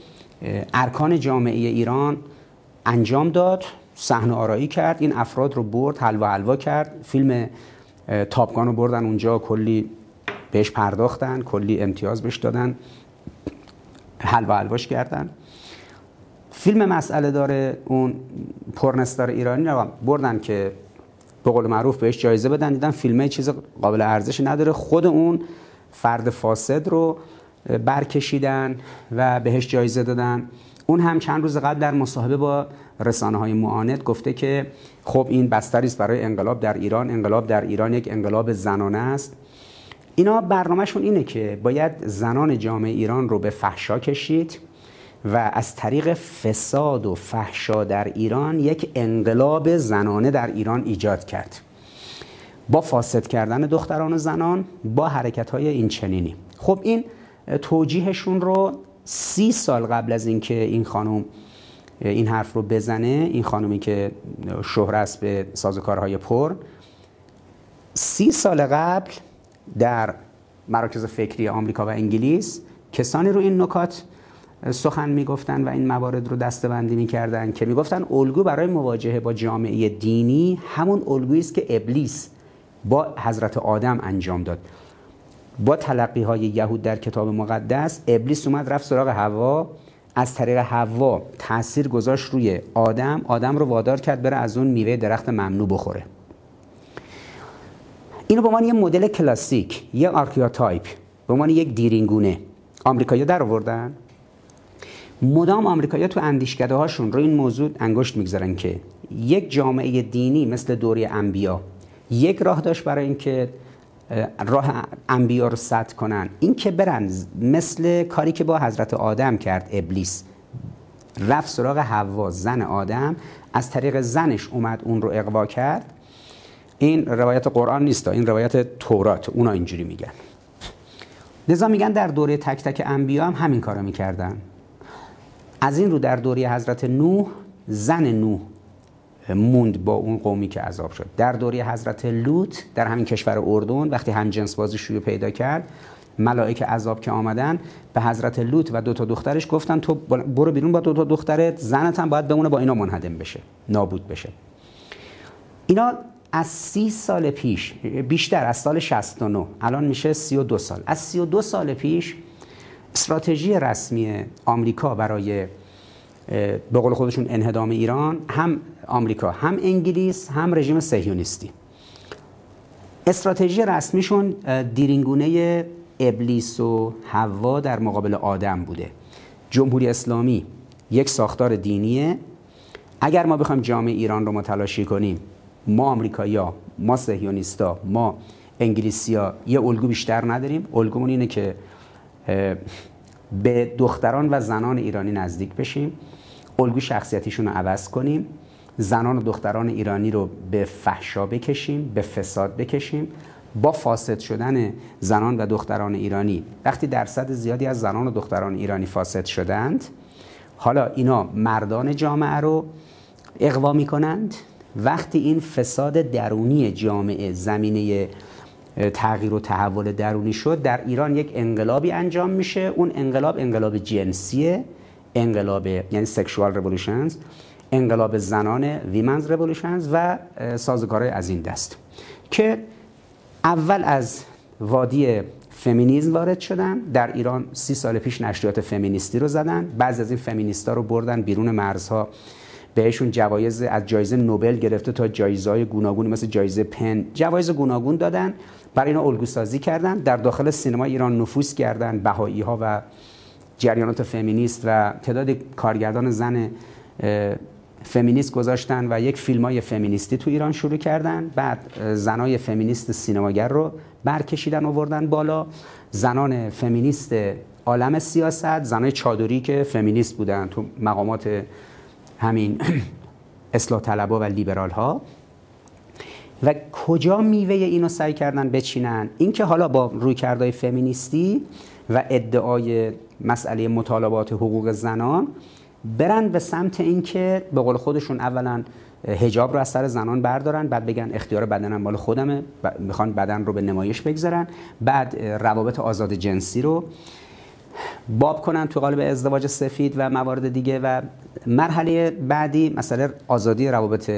ارکان جامعه ایران انجام داد صحنه آرایی کرد این افراد رو برد حلوا حلوا کرد. فیلم تاپگان رو بردن اونجا کلی بهش پرداختن کلی امتیاز بهش دادن. حلوا حلواش کردن. فیلم مسئله داره اون پرنستار ایرانی رو بردن که به قول معروف بهش جایزه بدن. دیدن فیلمه چیز قابل ارزش نداره. خود اون فرد فاسد رو برکشیدن و بهش جایزه دادن. اون هم چند روز قبل در مصاحبه با رسانه های معاند گفته که خب این بستری است برای انقلاب در ایران. انقلاب در ایران یک انقلاب زنانه است. اینا برنامهشون اینه که باید زنان جامعه ایران رو به فحشا کشید و از طریق فساد و فحشا در ایران یک انقلاب زنانه در ایران ایجاد کرد. با فاسد کردن دختران و زنان با حرکت های این چنینی. خب این توجیهشون رو سی سال قبل از اینکه این خانم این حرف رو بزنه این خانومی که شهره است به سازوکارهای پر سی سال قبل در مراکز فکری آمریکا و انگلیس کسانی رو این نکات سخن می‌گفتن و این موارد رو دستبندی می‌کردن که می‌گفتن الگو برای مواجهه با جامعه دینی همون الگویی است که ابلیس با حضرت آدم انجام داد. با تلقی های یهود در کتاب مقدس ابلیس اومد رفت سراغ هوا از طریق هوا تاثیر گذاشت روی آدم. آدم رو وادار کرد بره از اون میوه درخت ممنوع بخوره. اینو به عنوان یه مدل کلاسیک یه archetype به عنوان یک دیرینگونه. آمریکایی‌ها در آوردن. مدام آمریکایی‌ها تو اندیشکده هاشون رو این موضوع انگشت می‌گذارن که یک جامعه دینی مثل دوره انبیا یک راه داشت برای اینکه راه انبیا رو سد کنن. این که برن مثل کاری که با حضرت آدم کرد ابلیس. رفت سراغ حوا زن آدم. از طریق زنش اومد اون رو اقوا کرد. این روایت قرآن نیست این روایت تورات اونا اینجوری میگن. لذا میگن در دوره تک تک انبیا هم همین کارو می‌کردن. از این رو در دوره حضرت نوح زن نوح موند با اون قومی که عذاب شد. در دوره حضرت لوط در همین کشور اردن وقتی هم جنس بازی شروع پیدا کرد ملائک عذاب که آمدن به حضرت لوط و دو تا دخترش گفتن تو برو بیرون با دو تا دخترت زنت هم باید بمونه با اینا منهدم بشه نابود بشه. اینا از سی سال پیش بیشتر از سال 69 الان میشه 32 سال. از 32 سال پیش استراتژی رسمی آمریکا برای به قول خودشون انهدام ایران هم آمریکا هم انگلیس هم رژیم صهیونیستی. استراتژی رسمیشون دیرینگونه ابلیس و حوا در مقابل آدم بوده. جمهوری اسلامی یک ساختار دینیه. اگر ما بخوایم جامعه ایران رو متلاشی کنیم ما آمریکایی‌ها ما صهیونیستا ما انگلیسیا یه الگو بیشتر نداریم. الگومون اینه که به دختران و زنان ایرانی نزدیک بشیم الگو شخصیتیشون رو عوض کنیم زنان و دختران ایرانی رو به فحشا بکشیم به فساد بکشیم. با فاسد شدن زنان و دختران ایرانی وقتی درصد زیادی از زنان و دختران ایرانی فاسد شدند حالا اینا مردان جامعه رو اقوا می کنند وقتی این فساد درونی جامعه زمینه تغییر و تحول درونی شد در ایران یک انقلابی انجام میشه. اون انقلاب انقلاب جنسیه انقلاب یعنی sexual revolutions انقلاب زنان women's revolutions و سازوکارهای از این دست که اول از وادی فمینیزم وارد شدن. در ایران سی سال پیش نشریات فمینیستی رو زدن. بعضی از این فمینیستا رو بردن بیرون مرزها. بهشون جوایز از جایزه نوبل گرفته تا جایزه های گوناگون مثل جایزه پن. جوایز گوناگون دادن برای اینا الگو سازی کردن در داخل سینما ایران نفوذ کردن بهایی ها و جریانات فمینیست و تعداد کارگردان زن فمینیست گذاشتن و یک فیلم های فمینیستی تو ایران شروع کردن. بعد زنای فمینیست سینماگر رو برکشیدن آوردن بالا. زنان فمینیست عالم سیاست زنای چادری که فمینیست بودن تو مقامات همین اصلاح طلبا و لیبرال ها و کجا میوه اینو سعی کردن بچینن؟ اینکه حالا با رویکردهای فمینیستی و ادعای مسئله مطالبات حقوق زنان برن به سمت اینکه به قول خودشون اولا هجاب رو از سر زنان بردارن بعد بگن اختیار بدنم مال خودمه می‌خوان بدن رو به نمایش بگذارن بعد روابط آزاد جنسی رو. باب کنن تو قالب ازدواج سفید و موارد دیگه و مرحله بعدی مثلا آزادی روابط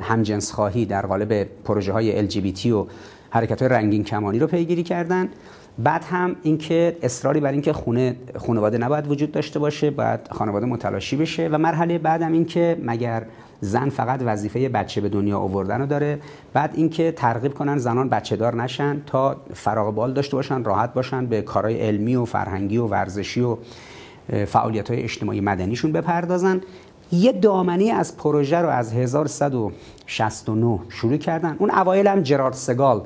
همجنس خواهی در قالب پروژه های LGBT و حرکت های رنگین کمانی رو پیگیری کردن. بعد هم اینکه اصراری بر اینکه خونه خانواده نباید وجود داشته باشه باید خانواده متلاشی بشه و مرحله بعدم اینکه مگر زن فقط وظیفه بچه به دنیا آوردن رو داره. بعد اینکه ترغیب کنن زنان بچه دار نشن تا فراغ بال داشته باشن راحت باشن به کارهای علمی و فرهنگی و ورزشی و فعالیت های اجتماعی مدنیشون بپردازن. یه دامنی از پروژه رو از 1169 شروع کردن. اون اوایل هم جرارد سگال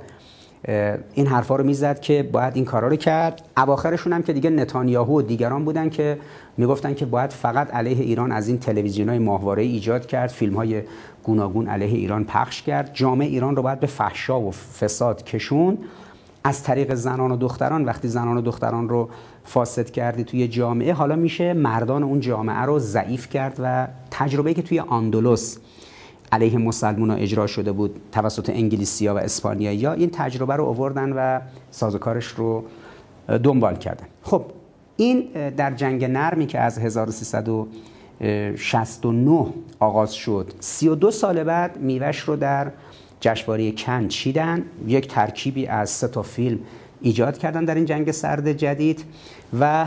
این حرفا رو می‌زد که باید این کارا رو کرد. اواخرشون هم که دیگه نتانیاهو و دیگران بودن که می‌گفتن که باید فقط علیه ایران از این تلویزیون های ماهواره ایجاد کرد فیلم های گوناگون علیه ایران پخش کرد. جامعه ایران رو باید به فحشا و فساد کشون از طریق زنان و دختران وقتی زنان و دختران رو فاسد کردی توی جامعه حالا میشه مردان اون جامعه رو ضعیف کرد و تجربه که توی آندولوس علیه مسلمان اجرا شده بود توسط انگلیسیا و اسپانیایی این تجربه رو آوردن و سازوکارش رو دنبال کردن. خب این در جنگ نرمی که از 1369 آغاز شد 32 سال بعد میوش رو در جشنواره کن چیدن. یک ترکیبی از سه تا فیلم ایجاد کردن در این جنگ سرد جدید و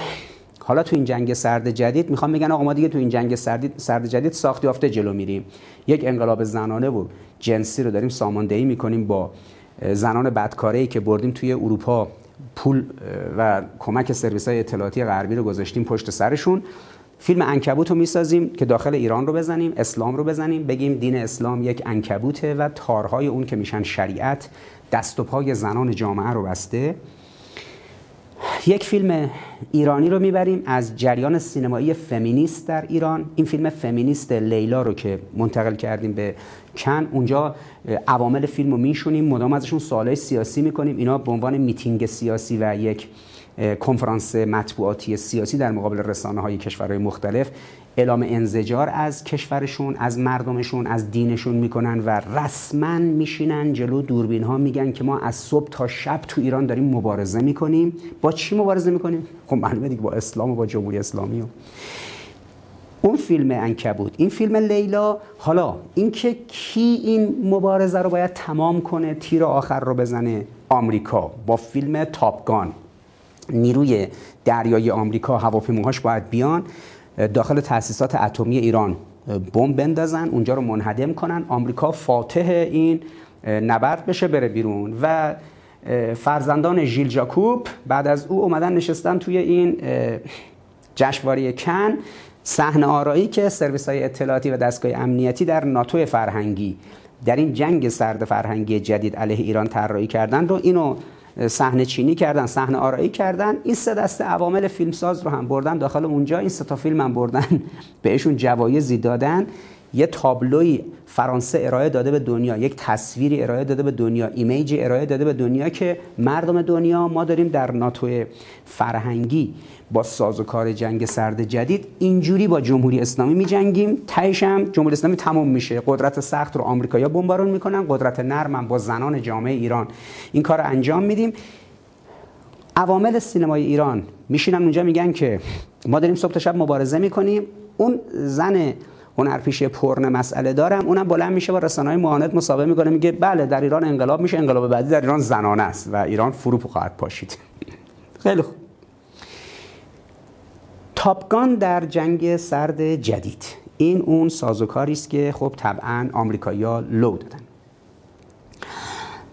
حالا تو این جنگ سرد جدید می‌خوام بگن آقا ما دیگه تو این جنگ سرد, سرد جدید ساخت یافته جلو میریم. یک انقلاب زنانه و جنسی رو داریم ساماندهی می‌کنیم با زنان بدکاره که بردیم توی اروپا پول و کمک سرویس های اطلاعاتی غربی رو گذاشتیم پشت سرشون. فیلم انکبوت رو می‌سازیم که داخل ایران رو بزنیم اسلام رو بزنیم. بگیم دین اسلام یک انکبوته و تارهای اون که میشن شریعت دست و پای زنان جامعه رو بسته. یک فیلم ایرانی رو می‌بریم از جریان سینمایی فمینیست در ایران. این فیلم فمینیست لیلا رو که منتقل کردیم به کن اونجا عوامل فیلم رو میشونیم. مدام ازشون سوالای سیاسی می‌کنیم. اینا به عنوان میتینگ سیاسی و یک کنفرانس مطبوعاتی سیاسی در مقابل رسانه های کشورهای مختلف اعلام انزجار از کشورشون از مردمشون از دینشون می‌کنن و رسما میشینن جلو. دوربین ها میگن که ما از صبح تا شب تو ایران داریم مبارزه می‌کنیم. با چی مبارزه می‌کنیم؟ خب معلومه دیگه با اسلام و با جمهوری اسلامی. و اون فیلم انکبود این فیلم لیلا حالا اینکه کی این مبارزه رو باید تمام کنه تیر آخر رو بزنه؟ آمریکا. با فیلم تاپگان نیروی دریایی آمریکا هواپیماهاش باید بیان. داخل تاسیسات اتمی ایران بمب بندازن اونجا رو منهدم کنن. آمریکا فاتح این نبرد بشه بره بیرون. و فرزندان ژیل جاکوب بعد از او اومدن نشستن توی این جشنواره کن صحنه آرایی که سرویس های اطلاعاتی و دستگاه امنیتی در ناتو فرهنگی در این جنگ سرد فرهنگی جدید علیه ایران طراحی کردن رو اینو صحنه چینی کردن صحنه آرایی کردن. این سه دسته عوامل فیلمساز رو هم بردن داخل اونجا. این سه تا فیلم هم بردن بهشون جوایزی دادن. یه تابلوی فرانسه ارائه داده به دنیا یک تصویری ارائه داده به دنیا ایمیجی ارائه داده به دنیا که مردم دنیا ما داریم در ناتو فرهنگی با سازوکار جنگ سرد جدید اینجوری با جمهوری اسلامی می جنگیم تهش هم جمهوری اسلامی تمام میشه. قدرت سخت رو آمریکایی‌ها بمبارون می‌کنن قدرت نرم هم با زنان جامعه ایران. این کار انجام میدیم. عوامل سینمای ایران میشینن اونجا میگن که ما داریم صبح تا شب مبارزه می‌کنیم. اون زن هنرپیشه پرن مسئله دارم. اونم بلند میشه با رسانه‌های معاند مصاحبه می‌کنه میگه بله در ایران انقلاب میشه انقلاب بعدی در ایران زنانه است و ایران فرو خواهد پاشید. [LAUGHS] خیلی خوب. تاپگان در جنگ سرد جدید. این اون سازوکاری است که خب طبعا آمریکایی‌ها لو دادن.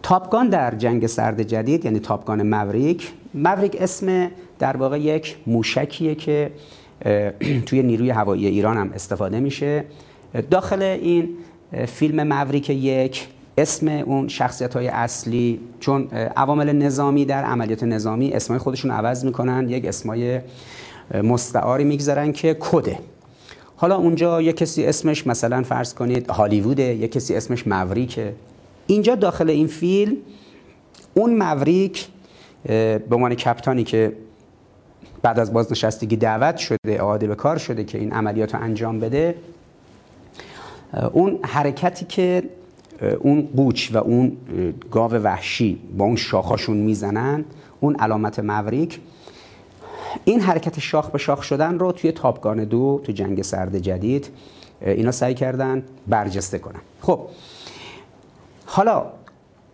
تاپگان در جنگ سرد جدید یعنی تاپگان موریک موریک اسم در واقع یک موشکیه که [CLEARS THROAT] توی نیروی هوایی ایران هم استفاده میشه. داخل این فیلم موریک یک اسم اون شخصیت های اصلی چون عوامل نظامی در عملیات نظامی اسمای خودشون عوض می‌کنن یک اسمای مستعاری می‌گذارن که کده حالا اونجا یه کسی اسمش مثلا فرض کنید هالیووده یه کسی اسمش موریکه اینجا داخل این فیلم اون موریک به عنوان کپتانی که بعد از بازنشستگی دعوت شده آده به کار شده که این عملیات رو انجام بده اون حرکتی که اون قوچ و اون گاو وحشی با اون شاخاشون می‌زنن اون علامت موریک این حرکت شاخ به شاخ شدن رو توی تاپگان دو تو جنگ سرد جدید اینا سعی کردن برجسته کنن. خب حالا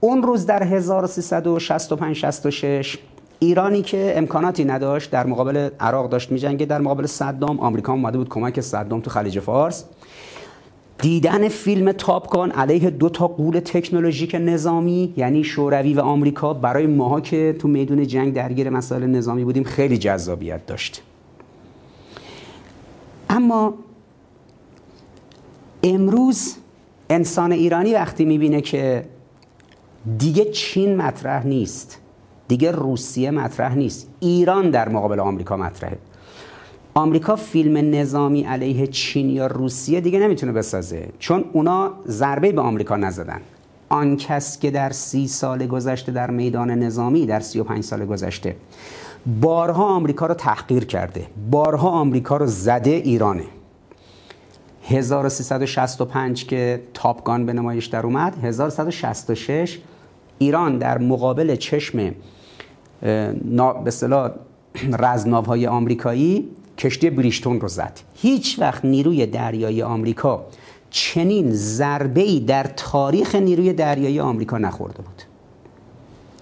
اون روز در 1365 66 ایرانی که امکاناتی نداشت در مقابل عراق داشت میجنگه در مقابل صدام آمریکا اومده بود کمک صدام تو خلیج فارس. دیدن فیلم تاپکان علیه دو تا قول تکنولوژیک نظامی یعنی شوروی و آمریکا برای ماها که تو میدون جنگ درگیر مسائل نظامی بودیم خیلی جذابیت داشت. اما امروز انسان ایرانی وقتی می‌بینه که دیگه چین مطرح نیست دیگه روسیه مطرح نیست. ایران در مقابل آمریکا مطرحه. آمریکا فیلم نظامی علیه چین یا روسیه دیگه نمی‌تونه بسازه. چون اونا ضربه به آمریکا نزدن. آن کس که در سی سال گذشته در میدان نظامی در سی و پنج سال گذشته. بارها آمریکا رو تحقیر کرده. بارها آمریکا رو زده ایرانه. 1365 که تاپگان به نمایش در اومد 1166 ایران در مقابل چشم به رزمناوهای آمریکایی کشتی بریشتون رو زد. هیچ وقت نیروی دریایی آمریکا چنین ضربه ای در تاریخ نیروی دریایی آمریکا نخورده بود.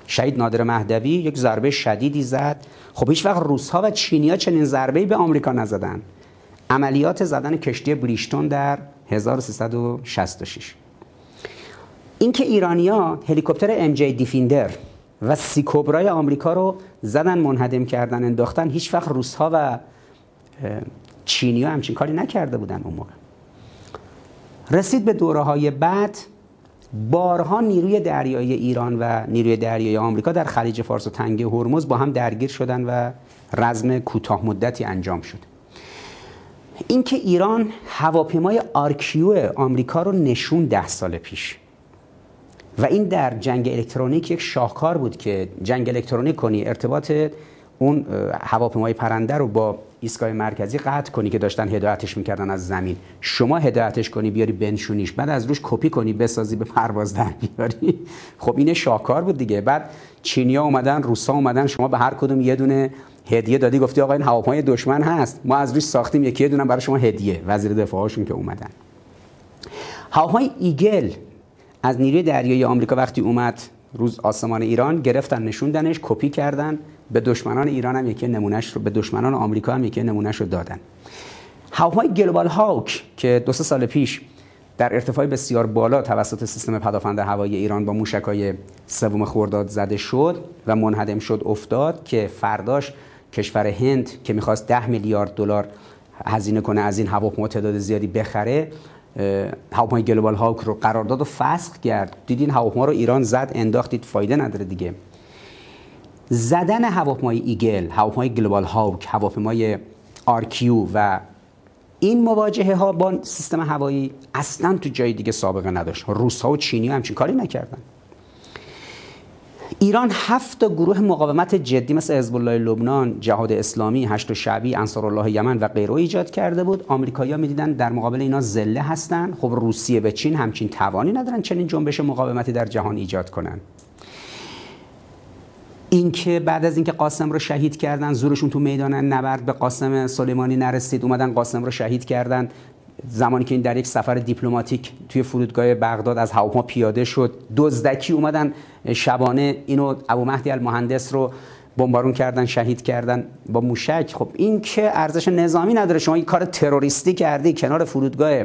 شهید نادر مهدوی یک ضربه شدیدی زد. خب هیچ وقت روسها و چینیا چنین ضربه ای به آمریکا نزدن. عملیات زدن کشتی بریشتون در 1366 اینکه ایرانیا هلیکوپتر MD Defender و Sea Cobra ی آمریکا رو زدن منهدم کردن انداختن. هیچ وقت روسها و چینیا همچین کاری نکرده بودن اون موقع. رسید به دوره های بعد بارها نیروی دریایی ایران و نیروی دریایی آمریکا در خلیج فارس و تنگه هرمز با هم درگیر شدن و رزم کوتاه مدتی انجام شد. اینکه ایران هواپیمای RQ آمریکا رو نشون ده سال پیش. و این در جنگ الکترونیک یک شاهکار بود که جنگ الکترونیک کنی ارتباط اون هواپیمای پرنده رو با ایستگاه مرکزی قطع کنی که داشتن هدایتش می‌کردن از زمین. شما هدایتش کنی بیاری بنشونیش. بعد از روش کپی کنی بسازی به پرواز در بیاری. خب این شاهکار بود دیگه. بعد چینیا اومدن روسا اومدن. شما به هر کدوم یه دونه هدیه دادی گفتی آقا این هواپیمای دشمن هست. ما از روش ساختیم یکی یه دونه برای شما هدیه. وزیر دفاعشون که اومدن. هواپیمای Eagle از نیروی دریایی آمریکا وقتی اومد روز آسمان ایران گرفتن نشوندنش کپی کردن به دشمنان ایران هم یکی نمونهش رو به دشمنان آمریکا هم یکی نمونهش رو دادن. هواپیمای Global Hawk که دو سال پیش در ارتفاع بسیار بالا توسط سیستم پدافند هوایی ایران با موشکای سوم خورداد زده شد و منهدم شد افتاد که فرداش کشور هند که می‌خواست ده میلیارد دلار هزینه کنه از این هواپیما تعداد زیادی بخره هواپیمای Global Hawk رو قرارداد و فسخ کرد. دیدین هواپیما رو ایران زد انداختید فایده نداره دیگه. زدن هواپیمای Eagle هواپیمای Global Hawk هواپیمای RQ و این مواجهه ها با سیستم هوایی اصلا تو جای دیگه سابقه نداشت. روس ها و چینی ها همچین کاری نکردن. ایران هفت گروه مقاومت جدی مثل حزب الله لبنان، جهاد اسلامی، حشد شعبی، انصارالله یمن و غیره ایجاد کرده بود. آمریکایی‌ها می‌دیدن در مقابل اینا ذله هستن. خب روسیه و چین همچین توانی ندارن چنین جنبش مقاومتی در جهان ایجاد کنن. اینکه بعد از اینکه قاسم رو شهید کردن زورشون تو میدان نبرد به قاسم سلیمانی نرسید اومدن قاسم رو شهید کردن زمانی که این در یک سفر دیپلماتیک توی فرودگاه بغداد از هواپیما پیاده شد دزدکی اومدن شبانه اینو ابو مهدی المهندس رو بمبارون کردن شهید کردن با موشک. خب این که ارزش نظامی نداره. شما این کار تروریستی کردی کنار فرودگاه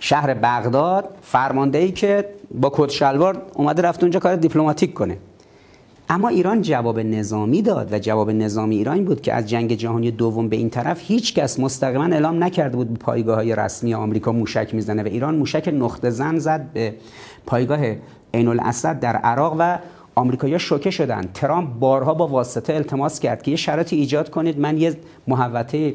شهر بغداد فرمانده که با کت شلوار اومده رفت اونجا کار دیپلماتیک کنه. اما ایران جواب نظامی داد و جواب نظامی ایران بود که از جنگ جهانی دوم به این طرف هیچ کس مستقیما اعلام نکرده بود به پایگاه های رسمی آمریکا موشک می‌زنه و ایران موشک نقطه زن زد به پایگاه عین الاسد در عراق و آمریکایی‌ها شوکه شدن ترامپ بارها با واسطه التماس کرد که یه شرایطی ایجاد کنید. من یه محوطه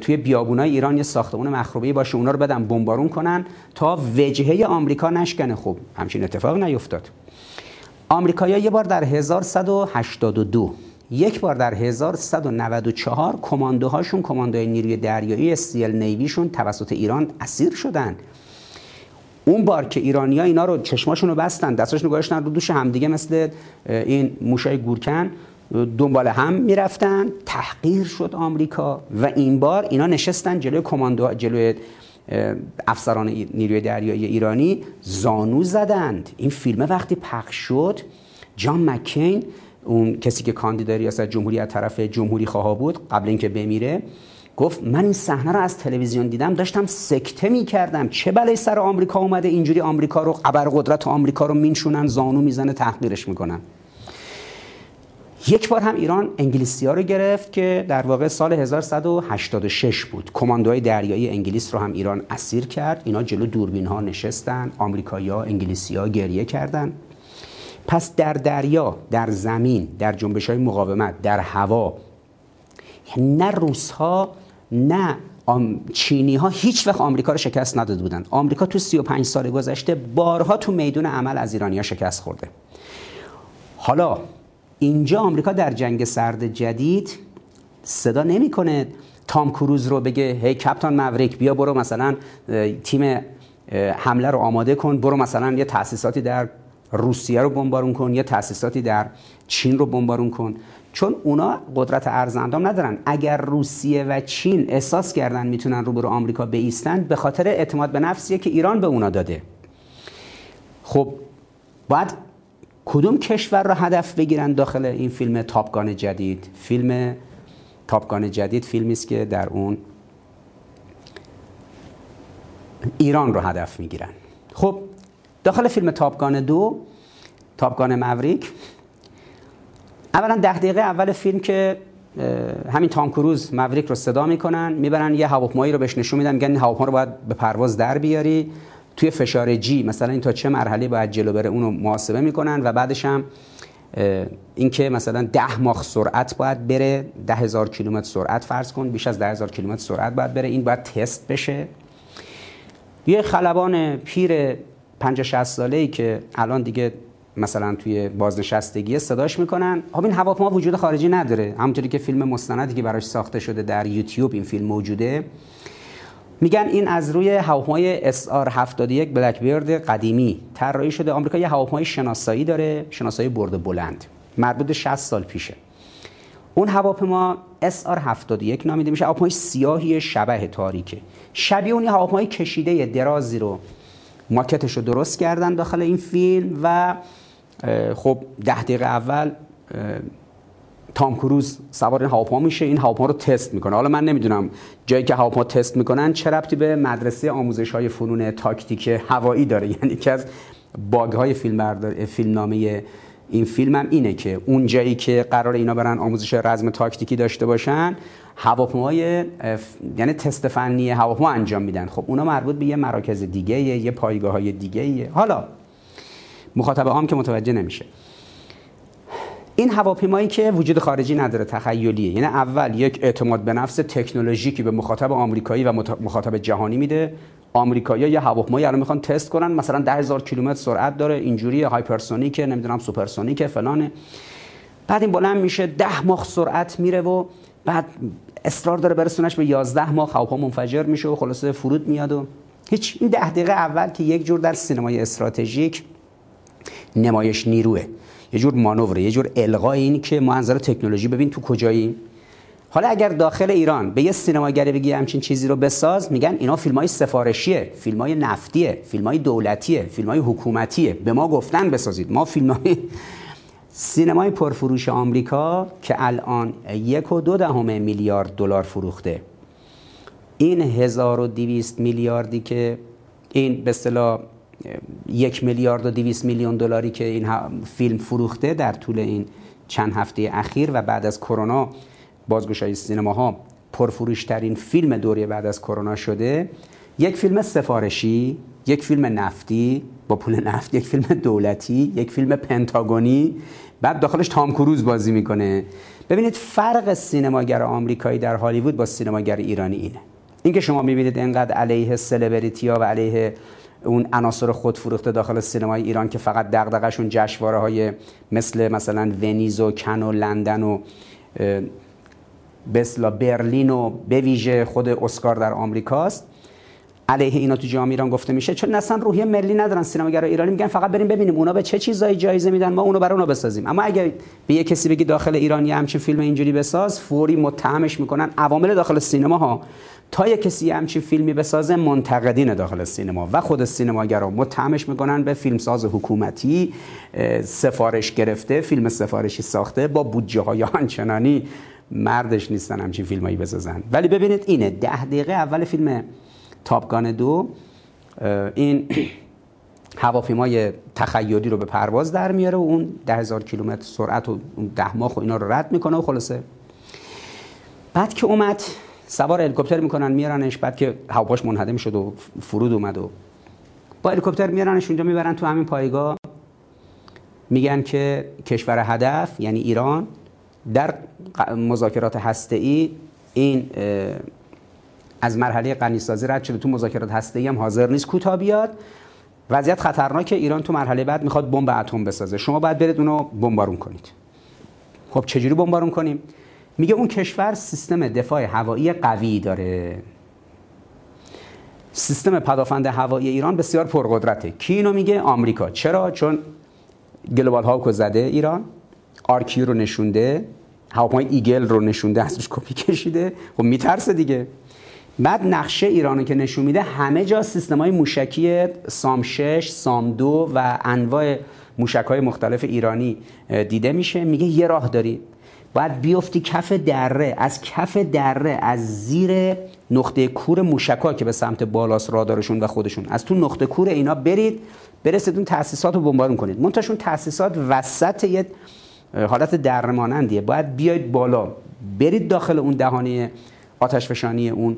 توی بیابونای ایران یه ساختمان مخروبه باشه اونا رو بدم بمبارون کنن تا وجهه آمریکا نشکنه. خوب همچین اتفاق نیفتاد. آمریکایی‌ها یه بار در 1182 یک بار در 1194 کماندوهاشون کماندوی نیروی دریایی استیل نیویشون توسط ایران اسیر شدن اون بار که ایرانیا اینا رو چشماشون رو بستن دستاشون رو گذاشتن رو دوش همدیگه مثل این موشای گورکن دنبال هم می‌رفتن. تحقیر شد آمریکا و این بار اینا نشستن جلوی کماندو جلوی افسران نیروی دریایی ایرانی زانو زدند. این فیلم وقتی پخش شد جان مکین اون کسی که کاندیدا ریاست جمهوری از طرف جمهوری خواه بود قبل اینکه بمیره گفت من این صحنه رو از تلویزیون دیدم داشتم سکته می کردم چه بلای سر آمریکا اومده اینجوری آمریکا رو قدرت آمریکا رو مینشونن زانو می‌زنه تحقیرش می‌کنن. یک بار هم ایران انگلیسی ها رو گرفت که در واقع سال 1186 بود. کماندوهای دریایی انگلیس رو هم ایران اسیر کرد. اینا جلو دوربین ها نشستن آمریکایی ها انگلیسی ها گریه کردن. پس در دریا در زمین در جنبش های مقاومت در هوا نه روس ها نه چینی ها هیچ وقت آمریکا رو شکست نداده بودن آمریکا تو 35 سال گذشته بارها تو میدون عمل از ایرانیا شکست خورده. حالا اینجا آمریکا در جنگ سرد جدید صدا نمی‌کنه تام کروز رو بگه هی کپتان موریک بیا برو مثلا تیم حمله رو آماده کن برو مثلا یه تاسیساتی در روسیه رو بمبارون کن یه تاسیساتی در چین رو بمبارون کن. چون اونا قدرت ارزندام ندارن. اگر روسیه و چین احساس کردن می‌تونن روبرو آمریکا بیستن به خاطر اعتماد به نفسیه که ایران به اونا داده. خب باید کدوم کشور رو هدف بگیرن داخل این فیلم تاپگان جدید؟ فیلم تاپگان جدید فیلمی است که در اون ایران رو هدف می‌گیرن. خب داخل فیلم تاپگان دو تاپگان موریک اولا ده دقیقه اول فیلم که همین تام کروز موریک رو صدا می‌کنن می‌برن یه هواپیمایی رو بهش نشون میدن میگن هواپیما رو باید به پرواز در بیاری. توی فشار جی مثلا این تا چه مرحله باید جلو بره اونو محاسبه می‌کنن و بعدش هم اینکه مثلا ده ماخ سرعت باید بره ده هزار کیلومتر سرعت فرض کن بیش از ده هزار کیلومتر سرعت باید بره این باید تست بشه. یه خلبان پیر 50 60 ساله ای که الان دیگه مثلا توی بازنشستگی صداش می‌کنن. خب این هواپیما وجود خارجی نداره. همونطوری که فیلم مستندی که براش ساخته شده در یوتیوب این فیلم موجوده. میگن این از روی هواپیمای SR71 بلکبرد قدیمی. طراحی شده. آمریکا یه هواپیمای شناسایی داره. شناسایی برد بلند. مربوط 60 سال پیشه. اون هواپیما SR71 نامیده میشه. هواپیمای سیاهی شبه تاریکه. شبیه اون هواپیمای کشیده درازی رو ماکتش رو درست کردن داخل این فیلم و خب ده دقیقه اول تام کروز سوار این هواپیما میشه. این هواپیما رو تست می‌کنه. حالا من نمی‌دونم جایی که هواپیما تست می‌کنن چه ربطی به مدرسه آموزش های فنون تاکتیک هوایی داره. [LAUGHS] یعنی که از باگ های فیلم بردار فیلم نامه این فیلم هم اینه که اون جایی که قرار اینا برن آموزش رزم تاکتیکی داشته باشن هواپیمای یعنی تست فنی هواپیما انجام میدن. خب اونا مربوط به یه مراکز دیگه یه پایگاه های دیگه حالا مخاطب عام که متوجه نمیشه. این هواپیمایی که وجود خارجی نداره تخیلیه. یعنی اول یک اعتماد به نفس تکنولوژیکی به مخاطب آمریکایی و مخاطب جهانی میده. آمریکایی‌ها یه هواپیمایی الان می‌خوان تست کنن. مثلا 10000 کیلومتر سرعت داره. اینجوری hypersonic ه. نمی‌دونم supersonic ه. فلانه. بعد این بلند میشه. 10 ماخ سرعت میره و بعد اصرار داره برسونش به 11 ماخ هواپیما منفجر میشه و خلاصه فرود میاد و هیچ. این ده دقیقه اول که یک جور در سینمای استراتژیک نمایش نیروه. یه جور مانوره یه جور القای این که ما انظر تکنولوژی ببین تو کجایی. حالا اگر داخل ایران به یه سینماگری بگی همچین چیزی رو بساز میگن اینا فیلم های سفارشیه فیلم های نفتیه فیلم های دولتیه فیلم های حکومتیه. به ما گفتن بسازید. ما فیلم های سینمای پرفروش آمریکا که الان یک و دو دهم میلیارد دلار فروخته. این 1200 میلیاردی که این به اصطلاح یک میلیارد و دویست میلیون دلاری که این فیلم فروخته در طول این چند هفته اخیر و بعد از کرونا بازگشایی سینماها پرفروشترین فیلم دوره بعد از کرونا شده. یک فیلم سفارشی یک فیلم نفتی با پول نفت یک فیلم دولتی یک فیلم پنتاگونی. بعد داخلش تام کروز بازی می‌کنه. ببینید فرق سینماگر آمریکایی در هالیوود با سینماگر ایرانی اینه. اینکه شما می‌بینید انقدر علیه سلبریتی ها و علیه اون عناصر خودفروخته داخل سینمای ایران که فقط دغدغه‌شون جشنواره های مثل مثلا ونیز و کن و لندن و بسلا برلین و به ویژه خود اسکار در آمریکاست. علیه اینا تو جامعه ایران گفته میشه. چون اصلا روحیه ملی ندارن سینماگرای ایرانی. میگن فقط بریم ببینیم. اونا به چه چیزایی جایزه میدن؟ ما اونو برای اونا بسازیم. اما اگر به یه کسی بگی داخل ایران یه همچین فیلم اینجوری بساز فوری متهمش می‌کنن عوامل داخل سینما ها تا یه کسی همچین فیلمی بسازه منتقدین داخل سینما و خود سینماگرا متهمش می‌کنن به فیلمساز حکومتی سفارش گرفته فیلم سفارشی ساخته با بودجه های [LAUGHS] آنچنانی مردش نیستن همچین فیلمایی بسازن. ولی ببینید اینه ده دقیقه اول فیلم تاپگان دو این [CLEARS THROAT] هواپیمای تخیلی رو به پرواز در میاره و اون ده هزار کیلومتر سرعت و اون ده ماه و اینا رو رد می‌کنه و خلاصه. بعد که اومد سوار هلیکوپتر می‌کنن میارنش بعد که هواپاش منهدم شد و فرود اومد و با هلیکوپتر میارنش اونجا می‌برن تو همین پایگاه. میگن که کشور هدف یعنی ایران در مذاکرات هسته این از مرحله غنیسازی رد شده. تو مذاکرات هسته ای هم حاضر نیست. کوتاه بیاد. وضعیت خطرناکه ایران تو مرحله بعد می‌خواد بمب اتم بسازه. شما باید برید اونو بمبارون کنید. خب چجوری بمبارون کنیم؟ میگه اون کشور سیستم دفاع هوایی قوی داره. سیستم پدافند هوایی ایران بسیار پرقدرته. کی اینو میگه آمریکا. چرا؟ چون گلوبال هاوکو زده ایران. RQ رو نشونده. هواپیمای Eagle رو نشونده. ازش کپی کشیده. خب میترسه دیگه. بعد نقشه ایرانو که نشون میده همه جا سیستم های موشکی SAM 6 SAM 2 و انواع موشک های مختلف ایرانی دیده میشه. میگه یه راه داری. باید بیفتی کف دره از کف دره از زیر نقطه کور موشکا که به سمت بالاست رادارشون و خودشون. از تو نقطه کور اینا برید برسید اون تاسیسات رو بمبارون کنید منتشون تاسیسات وسط یه حالت درمانندیه. باید بیاید بالا. برید داخل اون دهانه آتش فشانی اون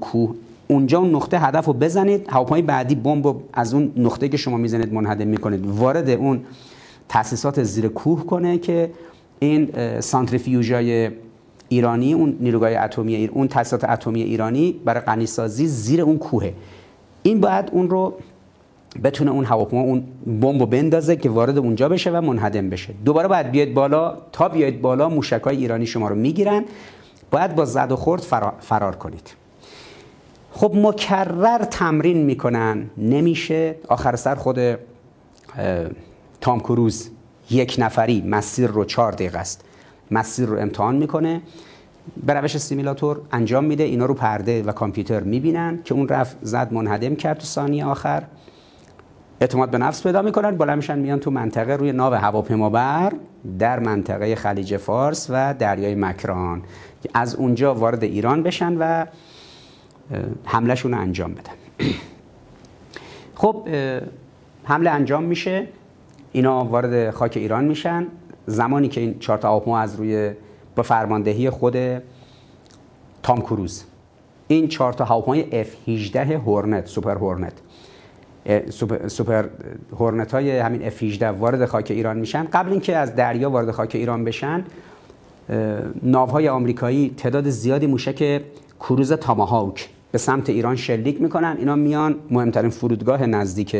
کوه. اونجا اون نقطه هدف رو بزنید. هواپیمای بعدی بمب از اون نقطه که شما می‌زنید منهدم می‌کنید. وارد اون تاسیسات زیر کوه کنه که این سانتریفیوژای ایرانی اون نیروگاه اتمی ایر اون تاسیسات اتمی ایرانی برای غنیسازی زیر اون کوه این باید اون رو بتونه اون هواپیما اون بمب رو بندازه که وارد اونجا بشه و منهدم بشه. دوباره باید بیاید بالا. تا بیاید بالا موشکای ایرانی شما رو می‌گیرن. باید با زد و خورد فرار کنید. خب مکرر تمرین می‌کنن. نمیشه. آخر سر خود تام کروز یک نفری مسیر رو چهار دقیقه است. مسیر رو امتحان می‌کنه. به روش سیمیلاتور انجام میده. اینا رو پرده و کامپیوتر می‌بینن که اون رفت زد منهدم کرد تو ثانیه آخر. اعتماد به نفس پیدا می‌کنن. بالا میشن میان تو منطقه روی ناو هواپیمابر در منطقه خلیج فارس و دریای مکران. از اونجا وارد ایران بشن و حملهشون رو انجام بدن. [CLEARS THROAT] خب حمله انجام میشه. اینا وارد خاک ایران میشن. زمانی که این چهار تا از روی با فرماندهی خود تام کروز. این چهار تا هواپیمای F18 Hornet Super Hornet. Super, Super Hornet های همین F18 وارد خاک ایران میشن. قبل اینکه از دریا وارد خاک ایران بشن ناوهای آمریکایی تعداد زیادی موشک کروز Tomahawk به سمت ایران شلیک می‌کنن. اینا میان مهمترین فرودگاه نزدیک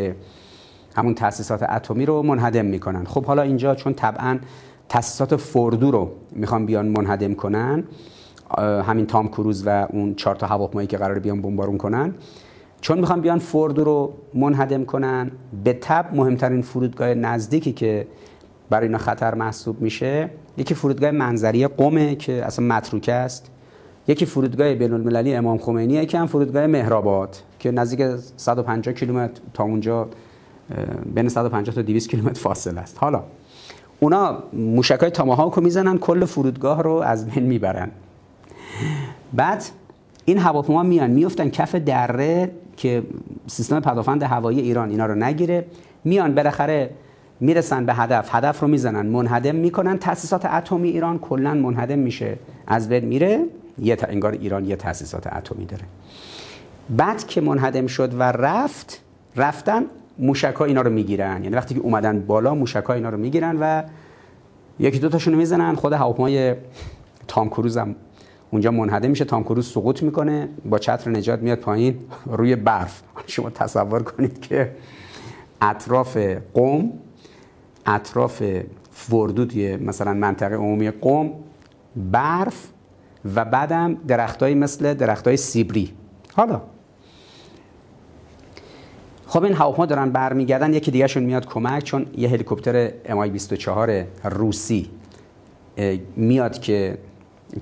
همون تاسیسات اتمی رو منهدم می‌کنن. خب حالا اینجا چون طبعا تاسیسات فوردو رو می‌خوان بیان منهدم کنن همین تام کروز و اون چهار تا هواپیمایی که قرار بیان بمبارون کنن چون می‌خوان بیان فوردو رو منهدم کنن به تب مهمترین فرودگاه نزدیکی که برای اینا خطر محسوب میشه یکی فرودگاه منظری قومه که اصلا متروکه است یکی فرودگاه بین المللی امام خمینی که هم فرودگاه مهرآباد که نزدیک 150 کیلومتر تا اونجا بین 150 تا 200 کیلومتر فاصله است. حالا اونا موشکای تاماهاک رو می‌زنن کل فرودگاه رو از بین می‌برن. بعد این هواپیما میان میفتن کف دره که سیستم پدافند هوایی ایران اینا رو نگیره. میان بالاخره می‌رسن به هدف. هدف رو می‌زنن منهدم می‌کنن. تاسیسات اتمی ایران کلا منهدم میشه. از بین میره یه انگار ایران یه تاسیسات اتمی داره. بعد که منهدم شد و رفت رفتن موشک اینا رو می‌گیرن. یعنی وقتی که اومدن بالا موشک اینا رو می‌گیرن و یکی دو تاشون می‌زنن. خود هواپیمای تام کروز هم اونجا منهدم میشه. تام کروز سقوط می‌کنه. با چتر نجات میاد پایین روی برف. شما تصور کنید که اطراف قوم اطراف فردود مثلا منطقه عمومی قوم برف و بعدم درختایی مثل درختای سیبری. حالا خب این هواپیما دارن برمیگردن یکی دیگه شون میاد کمک چون یه هلیکوپتر امای 24 روسی میاد که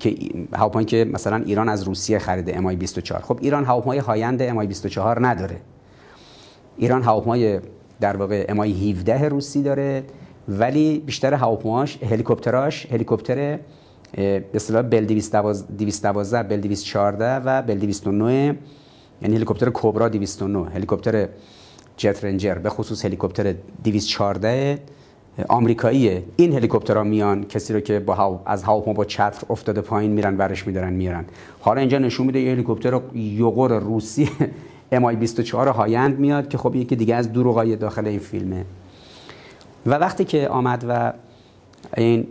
که هواپیمایی که مثلا ایران از روسیه خریده امای 24 خب ایران هواپیمای هایند امای 24 نداره. ایران هواپیمای در واقع امای 17 روسی داره ولی بیشتر هواپیماش هلیکوپتراش هلیکوپتر به اصطلاح بل 212 بل 214 و بل 209 یعنی هلیکوپتر کوبرا 209 هلیکوپتر جت رنجر به خصوص هلیکوپتر 214 آمریکاییه این هلیکوپترها میان کسی رو که با از هواپیما با چتر افتاده پایین میرن برش میدارن میرن. حالا اینجا نشون میده یه هلیکوپتر یوغور روسی [LAUGHS] امای 24 هایند میاد که خب یکی دیگه از دروغای داخل این فیلمه. و وقتی که آمد و این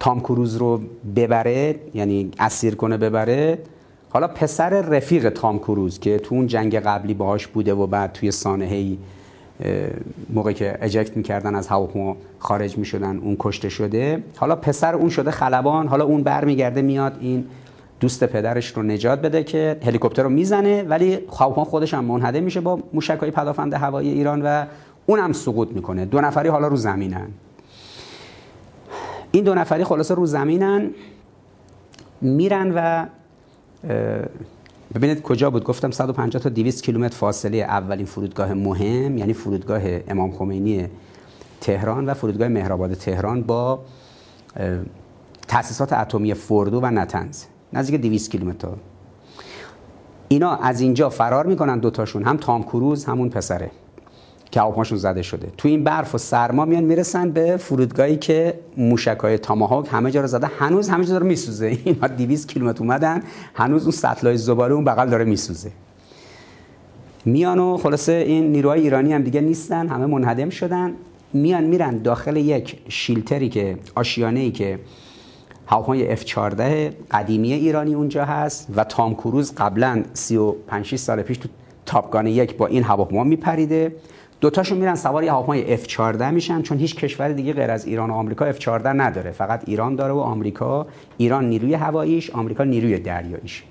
تام کروز رو ببره یعنی اسیر کنه ببره حالا پسر رفیق تام کروز که تو اون جنگ قبلی باهاش بوده و بعد توی سانحه موقعی که اجکت می‌کردن از هواپیما خارج می‌شدن اون کشته شده. حالا پسر اون شده خلبان حالا اون برمیگرده میاد این دوست پدرش رو نجات بده که هلیکوپتر رو می‌زنه ولی هواپیما خودش هم منهده میشه با موشک های پدافند هوایی ایران و اون هم سقوط می‌کنه. دو نفری حالا رو زمینن. این دو نفری خلاصه رو زمینن میرن و ببینید کجا بود؟ گفتم 150 تا 200 کیلومتر فاصله اولین فرودگاه مهم یعنی فرودگاه امام خمینی تهران و فرودگاه مهرآباد تهران با تاسیسات اتمی فوردو و نتنز. نزدیک 200 کیلومتر. اینا از اینجا فرار می‌کنن دوتاشون هم تام کروز همون پسره. که هواپیماشون زده شده. تو این برف و سرما میان می‌رسن به فرودگاهی که موشکای تاماهاک همه جا رو زده. هنوز همه جا رو میسوزه. [LAUGHS] اینا 200 کیلومتر اومدن. هنوز اون سطلای زباله اون بغل داره میسوزه. میان و خلاصه این نیروهای ایرانی هم دیگه نیستن. همه منهدم شدن. میان میرن داخل یک شیلتری که آشیانه ای که هواپیمای F14 قدیمی ایرانی اونجا هست و تام کروز قبلا 35 سال پیش تو تاپگان یک با این هواپیما میپریده. دوتاشون میرن سوار یه هواپیمای F14 میشن چون هیچ کشور دیگه غیر از ایران و آمریکا F14 نداره. فقط ایران داره و آمریکا. ایران نیروی هواییش آمریکا نیروی دریاییش.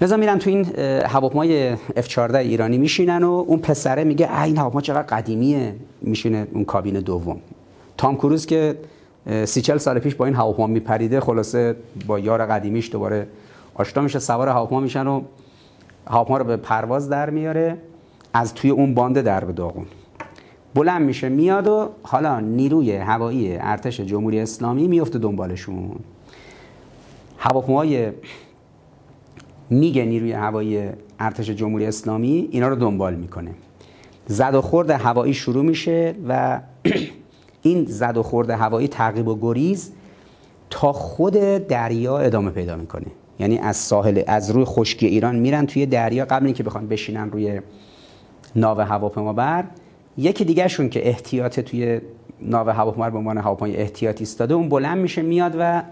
لذا میرن تو این هواپیمای F14 ایرانی میشینن و اون پسره میگه این هواپیما چقدر قدیمیه. میشینه اون کابین دوم. تام کروز که سی چل سال پیش با این هواپیما میپریده خلاصه با یار قدیمیش دوباره آشنا میشه. سوار هواپیما میشن و هواپیما رو به پرواز در میاره. از توی اون باند درب داغون. بلند میشه میاد و حالا نیروی هوایی ارتش جمهوری اسلامی میفته دنبالشون. هواپیمای میگه نیروی هوایی ارتش جمهوری اسلامی اینا رو دنبال می‌کنه. زد و خورد هوایی شروع میشه و [CLEARS THROAT] این زد و خورد هوایی تعقیب و گریز تا خود دریا ادامه پیدا می‌کنه. یعنی از ساحل از روی خشکی ایران میرن توی دریا قبل اینکه بخوان بشینن روی ناو هواپیما بر. یکی دیگه شون که احتیاط توی ناو هواپیما به عنوان هواپیمای احتیاطی استاده اون بلند میشه میاد و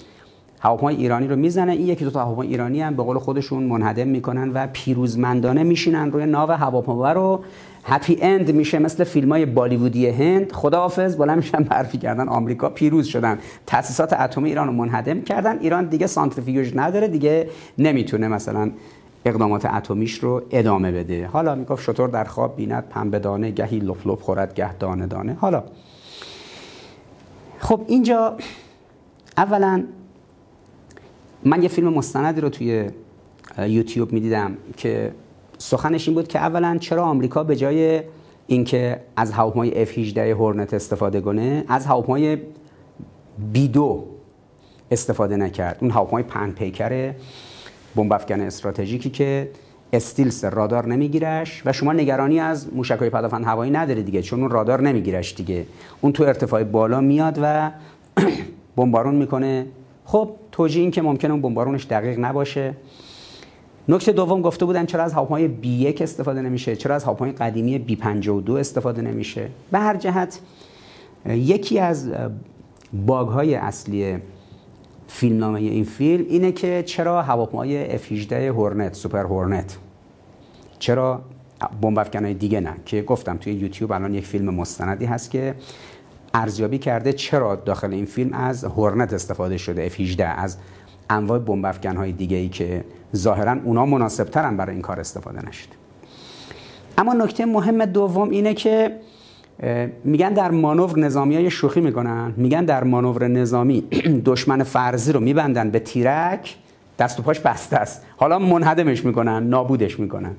[CLEARS THROAT] هواپیمای ایرانی رو می‌زنه. این یکی دو تا هواپیمای ایرانی هم به قول خودشون منهدم می‌کنن و پیروزمندانه میشینن روی ناو هواپیما رو. هپی اند میشه مثل فیلم های بالیوودی هند. خداحافظ بلند میشن برفی کردن آمریکا پیروز شدن. تاسیسات اتمی ایران رو منهدم کردن. ایران دیگه سانتریفیوژ نداره دیگه نمی‌تونه مثلا اقدامات اتمیش رو ادامه بده. حالا می‌گفت شطور در خواب بیند پنبه دانه گهی لپ لپ خورد گه دانه دانه. حالا خب اینجا اولا من یه فیلم مستندی رو توی یوتیوب می‌دیدم که سخنش این بود که اولا چرا آمریکا به جای اینکه از هواپیمای F18 هورنت استفاده کنه از هواپیمای B2 استفاده نکرد. اون هواپیمای پن پیکر بمب افکن استراتژیکی که استیلس رادار نمیگیرش و شما نگرانی از موشک‌های پدافند هوایی نداره دیگه چون اون رادار نمیگیرش دیگه. اون تو ارتفاع بالا میاد و [CLEARS THROAT] بمبارون می‌کنه. خب توجیه این که ممکنه اون بمبارونش دقیق نباشه. نکته دوم گفته بودن چرا از هواپیمای B1 استفاده نمیشه چرا از هواپیمای قدیمی B52 استفاده نمیشه. به هر جهت یکی از باگ های اصلی فیلمنامه این فیلم اینه که چرا هواپیمای F18 هورنت سوپر هورنت چرا بمب دیگه نه؟ که گفتم توی یوتیوب الان یک فیلم مستندی هست که ارزیابی کرده چرا داخل این فیلم از هورنت استفاده شده F18 از انواع بمب های دیگه ای که ظاهرا اونا مناسب ترن برای این کار استفاده نشد اما نکته مهم دوم اینه که میگن در مانور نظامی های شوخی می‌کنن. میگن در مانور نظامی [CLEARS THROAT] دشمن فرضی رو میبندن به تیرک دست و پاش بسته است. حالا منهدمش می‌کنن نابودش می‌کنن.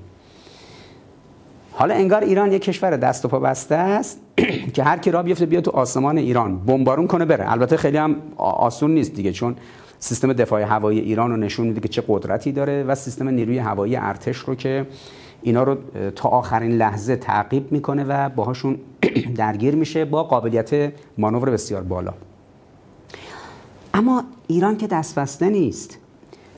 حالا انگار ایران یک کشور دست و پا بسته است [CLEARS THROAT] که هر کی را بیفته بیاد تو آسمان ایران. بمبارون کنه بره. البته خیلی هم آسون نیست دیگه چون سیستم دفاع هوایی ایران رو نشون میده که چه قدرتی داره و سیستم نیروی هوایی ارتش رو که اینا رو تا آخرین لحظه تعقیب می‌کنه و باهاشون [CLEARS THROAT] درگیر میشه با قابلیت مانور بسیار بالا. اما ایران که دست نیست.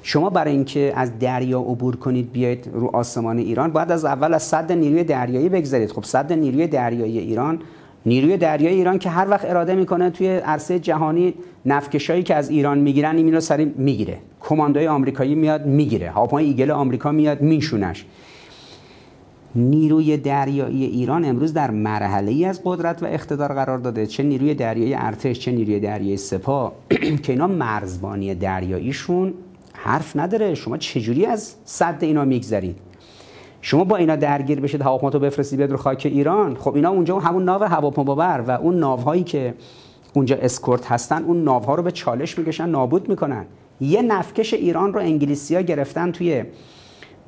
شما برای اینکه از دریا عبور کنید بیاید رو آسمان ایران باید از اول از صد نیروی دریایی بگذارید خب صد نیروی دریایی ایران نیروی دریایی ایران که هر وقت اراده می‌کنه توی عرصه جهانی نفکشایی که از ایران می‌گیرن این رو می‌گیره. کماندوی آمریکایی میاد می‌گیره. هواپیمای ایگل آمریکا میاد میشونش نیروی دریایی ایران امروز در مرحله ای از قدرت و اقتدار قرار داده. چه نیروی دریایی ارتش چه نیروی دریایی سپاه. [CLEARS THROAT] که اینا مرزبانی دریاییشون حرف نداره. شما چجوری از صد اینا میگذرید شما با اینا درگیر بشید هواپیما تو بفرستی بیاد رو خاک ایران. خب اینا اونجا همون ناو هواپیما بر و اون ناوهایی که اونجا اسکورت هستن اون ناوها رو به چالش می‌کشن نابود می‌کنن. یه نفکش ایران رو انگلیسی گرفتن توی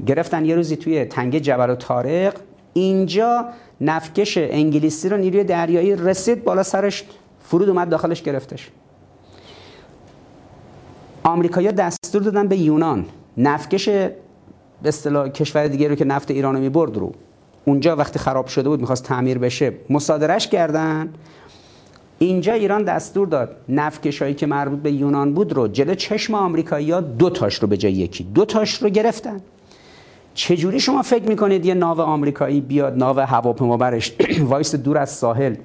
گرفتن یه روزی توی تنگه جبل و تارق اینجا نفکش انگلیسی رو نیروی دریایی رسید بالا سرش فرود اومد داخلش گرفتش. آمریکایی‌ها دستور دادن به یونان نفکش به اصطلاح کشور دیگه رو که نفت ایران رو می‌برد رو. اونجا وقتی خراب شده بود می‌خواست تعمیر بشه مصادرش کردن. اینجا ایران دستور داد نفکشایی که مربوط به یونان بود رو جلو چشم آمریکایی‌ها دو تاش رو به جای یکی دو تاش رو گرفتن. چجوری شما فکر می‌کنید یه ناو آمریکایی بیاد ناو هواپیمابرش؟ [CLEARS THROAT] وایس دور از ساحل.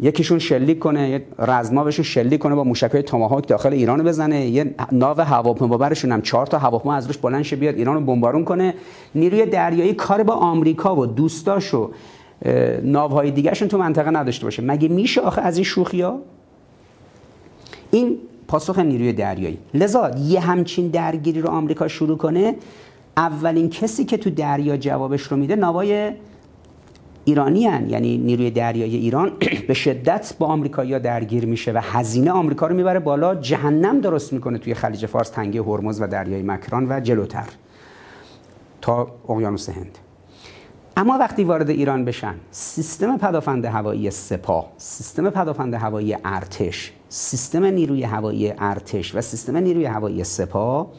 یکیشون شلیک کنه یه رزماوشون شلیک کنه با موشکای توماهاک داخل ایران بزنه. یه ناو هواپیمابرشون هم چهار تا هواپیما از روش بلند شه بیاد ایران رو بمبارون کنه. نیروی دریایی کار با آمریکا و دوستاش و ناوهای دیگهشون تو منطقه نداشته باشه. مگه میشه آخه از این شوخی این پاسخ نیروی دریایی. لذا یه همچین درگیری رو آمریکا شروع کنه اولین کسی که تو دریا جوابش رو میده نوای ایرانی هن. یعنی نیروی دریایی ایران [CLEARS THROAT] به شدت با آمریکایی‌ها درگیر میشه و هزینه آمریکا رو می‌بره بالا. جهنم درست می‌کنه توی خلیج فارس تنگه هرمز و دریای مکران و جلوتر. تا اقیانوس هند. اما وقتی وارد ایران بشن سیستم پدافند هوایی سپاه سیستم پدافند هوایی ارتش سیستم نیروی هوایی ارتش و سیستم نیروی هوایی سپاه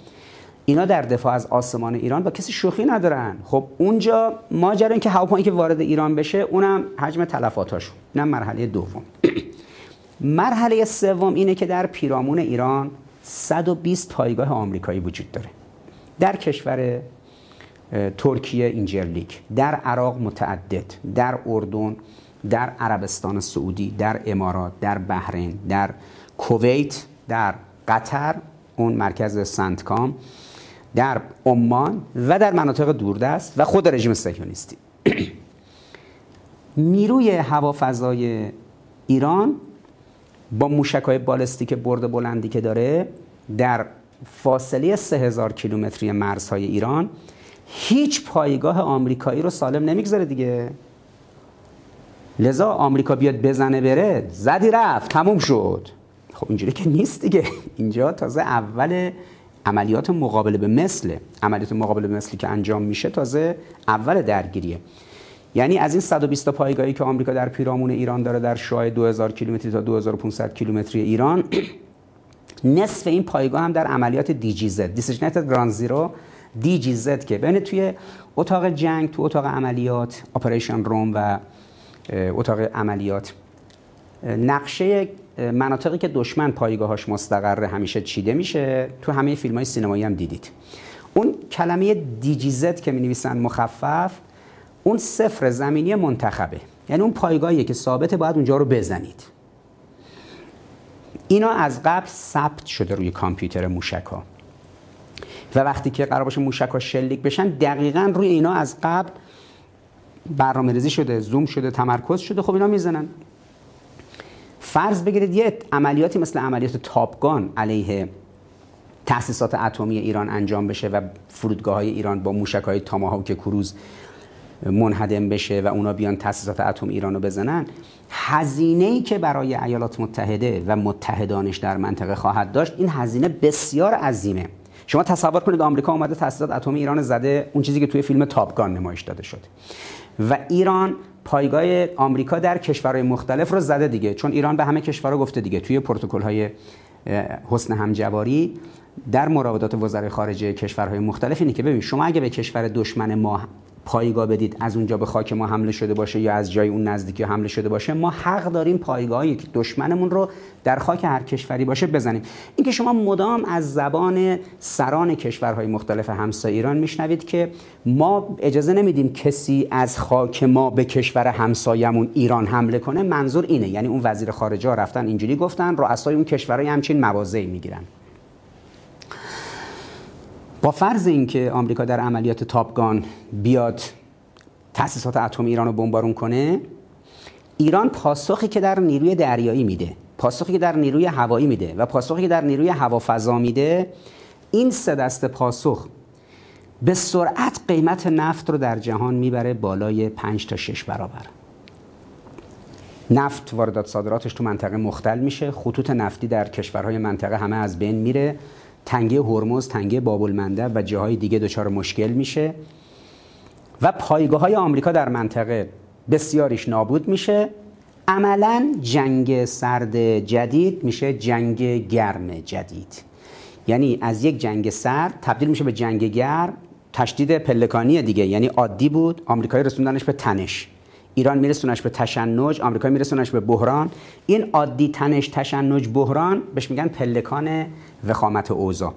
اینا در دفاع از آسمان ایران با کسی شوخی ندارن. خب اونجا ماجرا این که هواپیمایی که وارد ایران بشه اونم حجم تلفاتاشون اینم مرحله دوم. [CLEARS THROAT] مرحله سوم اینه که در پیرامون ایران 120 پایگاه آمریکایی وجود داره. در کشور ترکیه اینجرلیک در عراق متعدد در اردن در عربستان سعودی در امارات در بحرین در کویت در قطر اون مرکز سنتکام. در عمان و در مناطق دوردست و خود رژیم صهیونیستی. [CLEARS THROAT] نیروی هوافضای ایران با موشک‌های بالستیک برد بلندی که داره در فاصله 3000 کیلومتری مرزهای ایران هیچ پایگاه آمریکایی رو سالم نمی‌گذاره دیگه. لذا آمریکا بیاد بزنه بره زدی رفت تموم شد. خب اینجوری که نیست دیگه. [LAUGHS] اینجا تازه اول عملیات مقابله به مثل عملیات مقابله به مثلی که انجام میشه تازه اول درگیریه. یعنی از این 120 پایگاهی که آمریکا در پیرامون ایران داره در شعاع 2000 کیلومتری تا 2500 کیلومتری ایران نصف این پایگاه هم در عملیات DGZ designated ground zero زد که بین توی اتاق جنگ تو اتاق عملیات operation room و اتاق عملیات. نقشه مناطقی که دشمن پایگاهاش مستقر همیشه چیده میشه تو همه فیلم های سینمایی هم دیدید. اون کلمه دیجیزت که می نویسن مخفف اون صفر زمینی منتخبه. یعنی اون پایگاهیه که ثابته باید اونجا رو بزنید. اینا از قبل ثبت شده روی کامپیوتر موشک و وقتی که قرار باشه موشک ها شلیک بشن دقیقا روی اینا از قبل برنامه ریزی شده زوم شده تمرکز شده خب اینا می‌زنن. فرض بگیرید یه عملیاتی مثل عملیات تاپگان علیه تأسیسات اتمی ایران انجام بشه و فرودگاه های ایران با موشک های تاماهاک کروز منهدم بشه و اونا بیان تأسیسات اتم ایران رو بزنن هزینه ای که برای ایالات متحده و متحدانش در منطقه خواهد داشت این هزینه بسیار عظیمه. شما تصور کنید آمریکا اومده تأسیسات اتمی ایران زده اون چیزی که توی فیلم تاپگان نمایش داده شد و ایران پایگاه آمریکا در کشورهای مختلف رو زده دیگه. چون ایران به همه کشورها گفته دیگه. توی پروتکل های حسن همجواری در مراودات وزرای خارجه کشورهای مختلف اینه که ببین شما اگه به کشور دشمن ما پایگاه بدید. از اونجا به خاک ما حمله شده باشه یا از جای اون نزدیکی حمله شده باشه ما حق داریم پایگاهی که دشمنمون رو در خاک هر کشوری باشه بزنیم. اینکه شما مدام از زبان سران کشورهای مختلف همسایه ایران میشنوید که ما اجازه نمیدیم کسی از خاک ما به کشور همسایمون ایران حمله کنه. منظور اینه. یعنی اون وزیر خارجه ها رفتن اینجوری گفتن رؤسای اون کشورهای همچین مواضعی می‌گیرن. با فرض اینکه آمریکا در عملیات تاپگان بیاد تاسیسات اتمی ایران رو بمبارون کنه ایران پاسخی که در نیروی دریایی میده پاسخی که در نیروی هوایی میده و پاسخی که در نیروی هوافضا میده این سه دست پاسخ به سرعت قیمت نفت رو در جهان می‌بره بالای 5 تا 6 برابر. نفت واردات صادراتش تو منطقه مختل میشه خطوط نفتی در کشورهای منطقه همه از بین میره. تنگه هرمز تنگه باب و جاهای دیگه دچار مشکل میشه. و پایگاه های آمریکا در منطقه بسیاریش نابود میشه. عملا جنگ سرد جدید میشه جنگ گرم جدید. یعنی از یک جنگ سرد تبدیل میشه به جنگ گرم. تشدید پلکانی دیگه یعنی عادی بود. آمریکایی رسوندنش به تنش. ایران میرسونش به تشنج آمریکا میرسونش به بحران. این عادی تنش تشنج بحران بهش میگن پلکان وخامت اوضاع.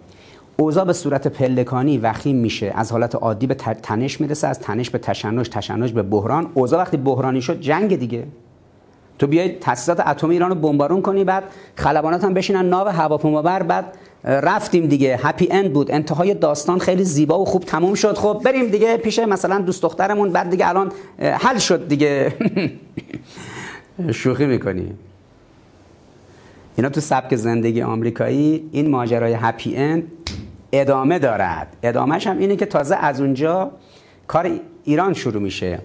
اوضاع به صورت پلکانی وخیم میشه. از حالت عادی به تنش می‌رسه از تنش به تشنج تشنج به بحران. اوضاع وقتی بحرانی شد جنگ دیگه. تو بیای تاسیسات اتمی ایران رو بمبارون کنی بعد خلبانات هم بشینن ناو هواپیمابر بعد رفتیم دیگه. هپی اند بود. انتهای داستان خیلی زیبا و خوب تموم شد. خب بریم دیگه پیش مثلا دوست دخترمون. بعد دیگه الان حل شد دیگه. [LAUGHS] شوخی می‌کنی. اینا تو سبک زندگی آمریکایی این ماجرای هپی اند ادامه دارد. ادامهش هم اینه که تازه از اونجا کار ایران شروع میشه.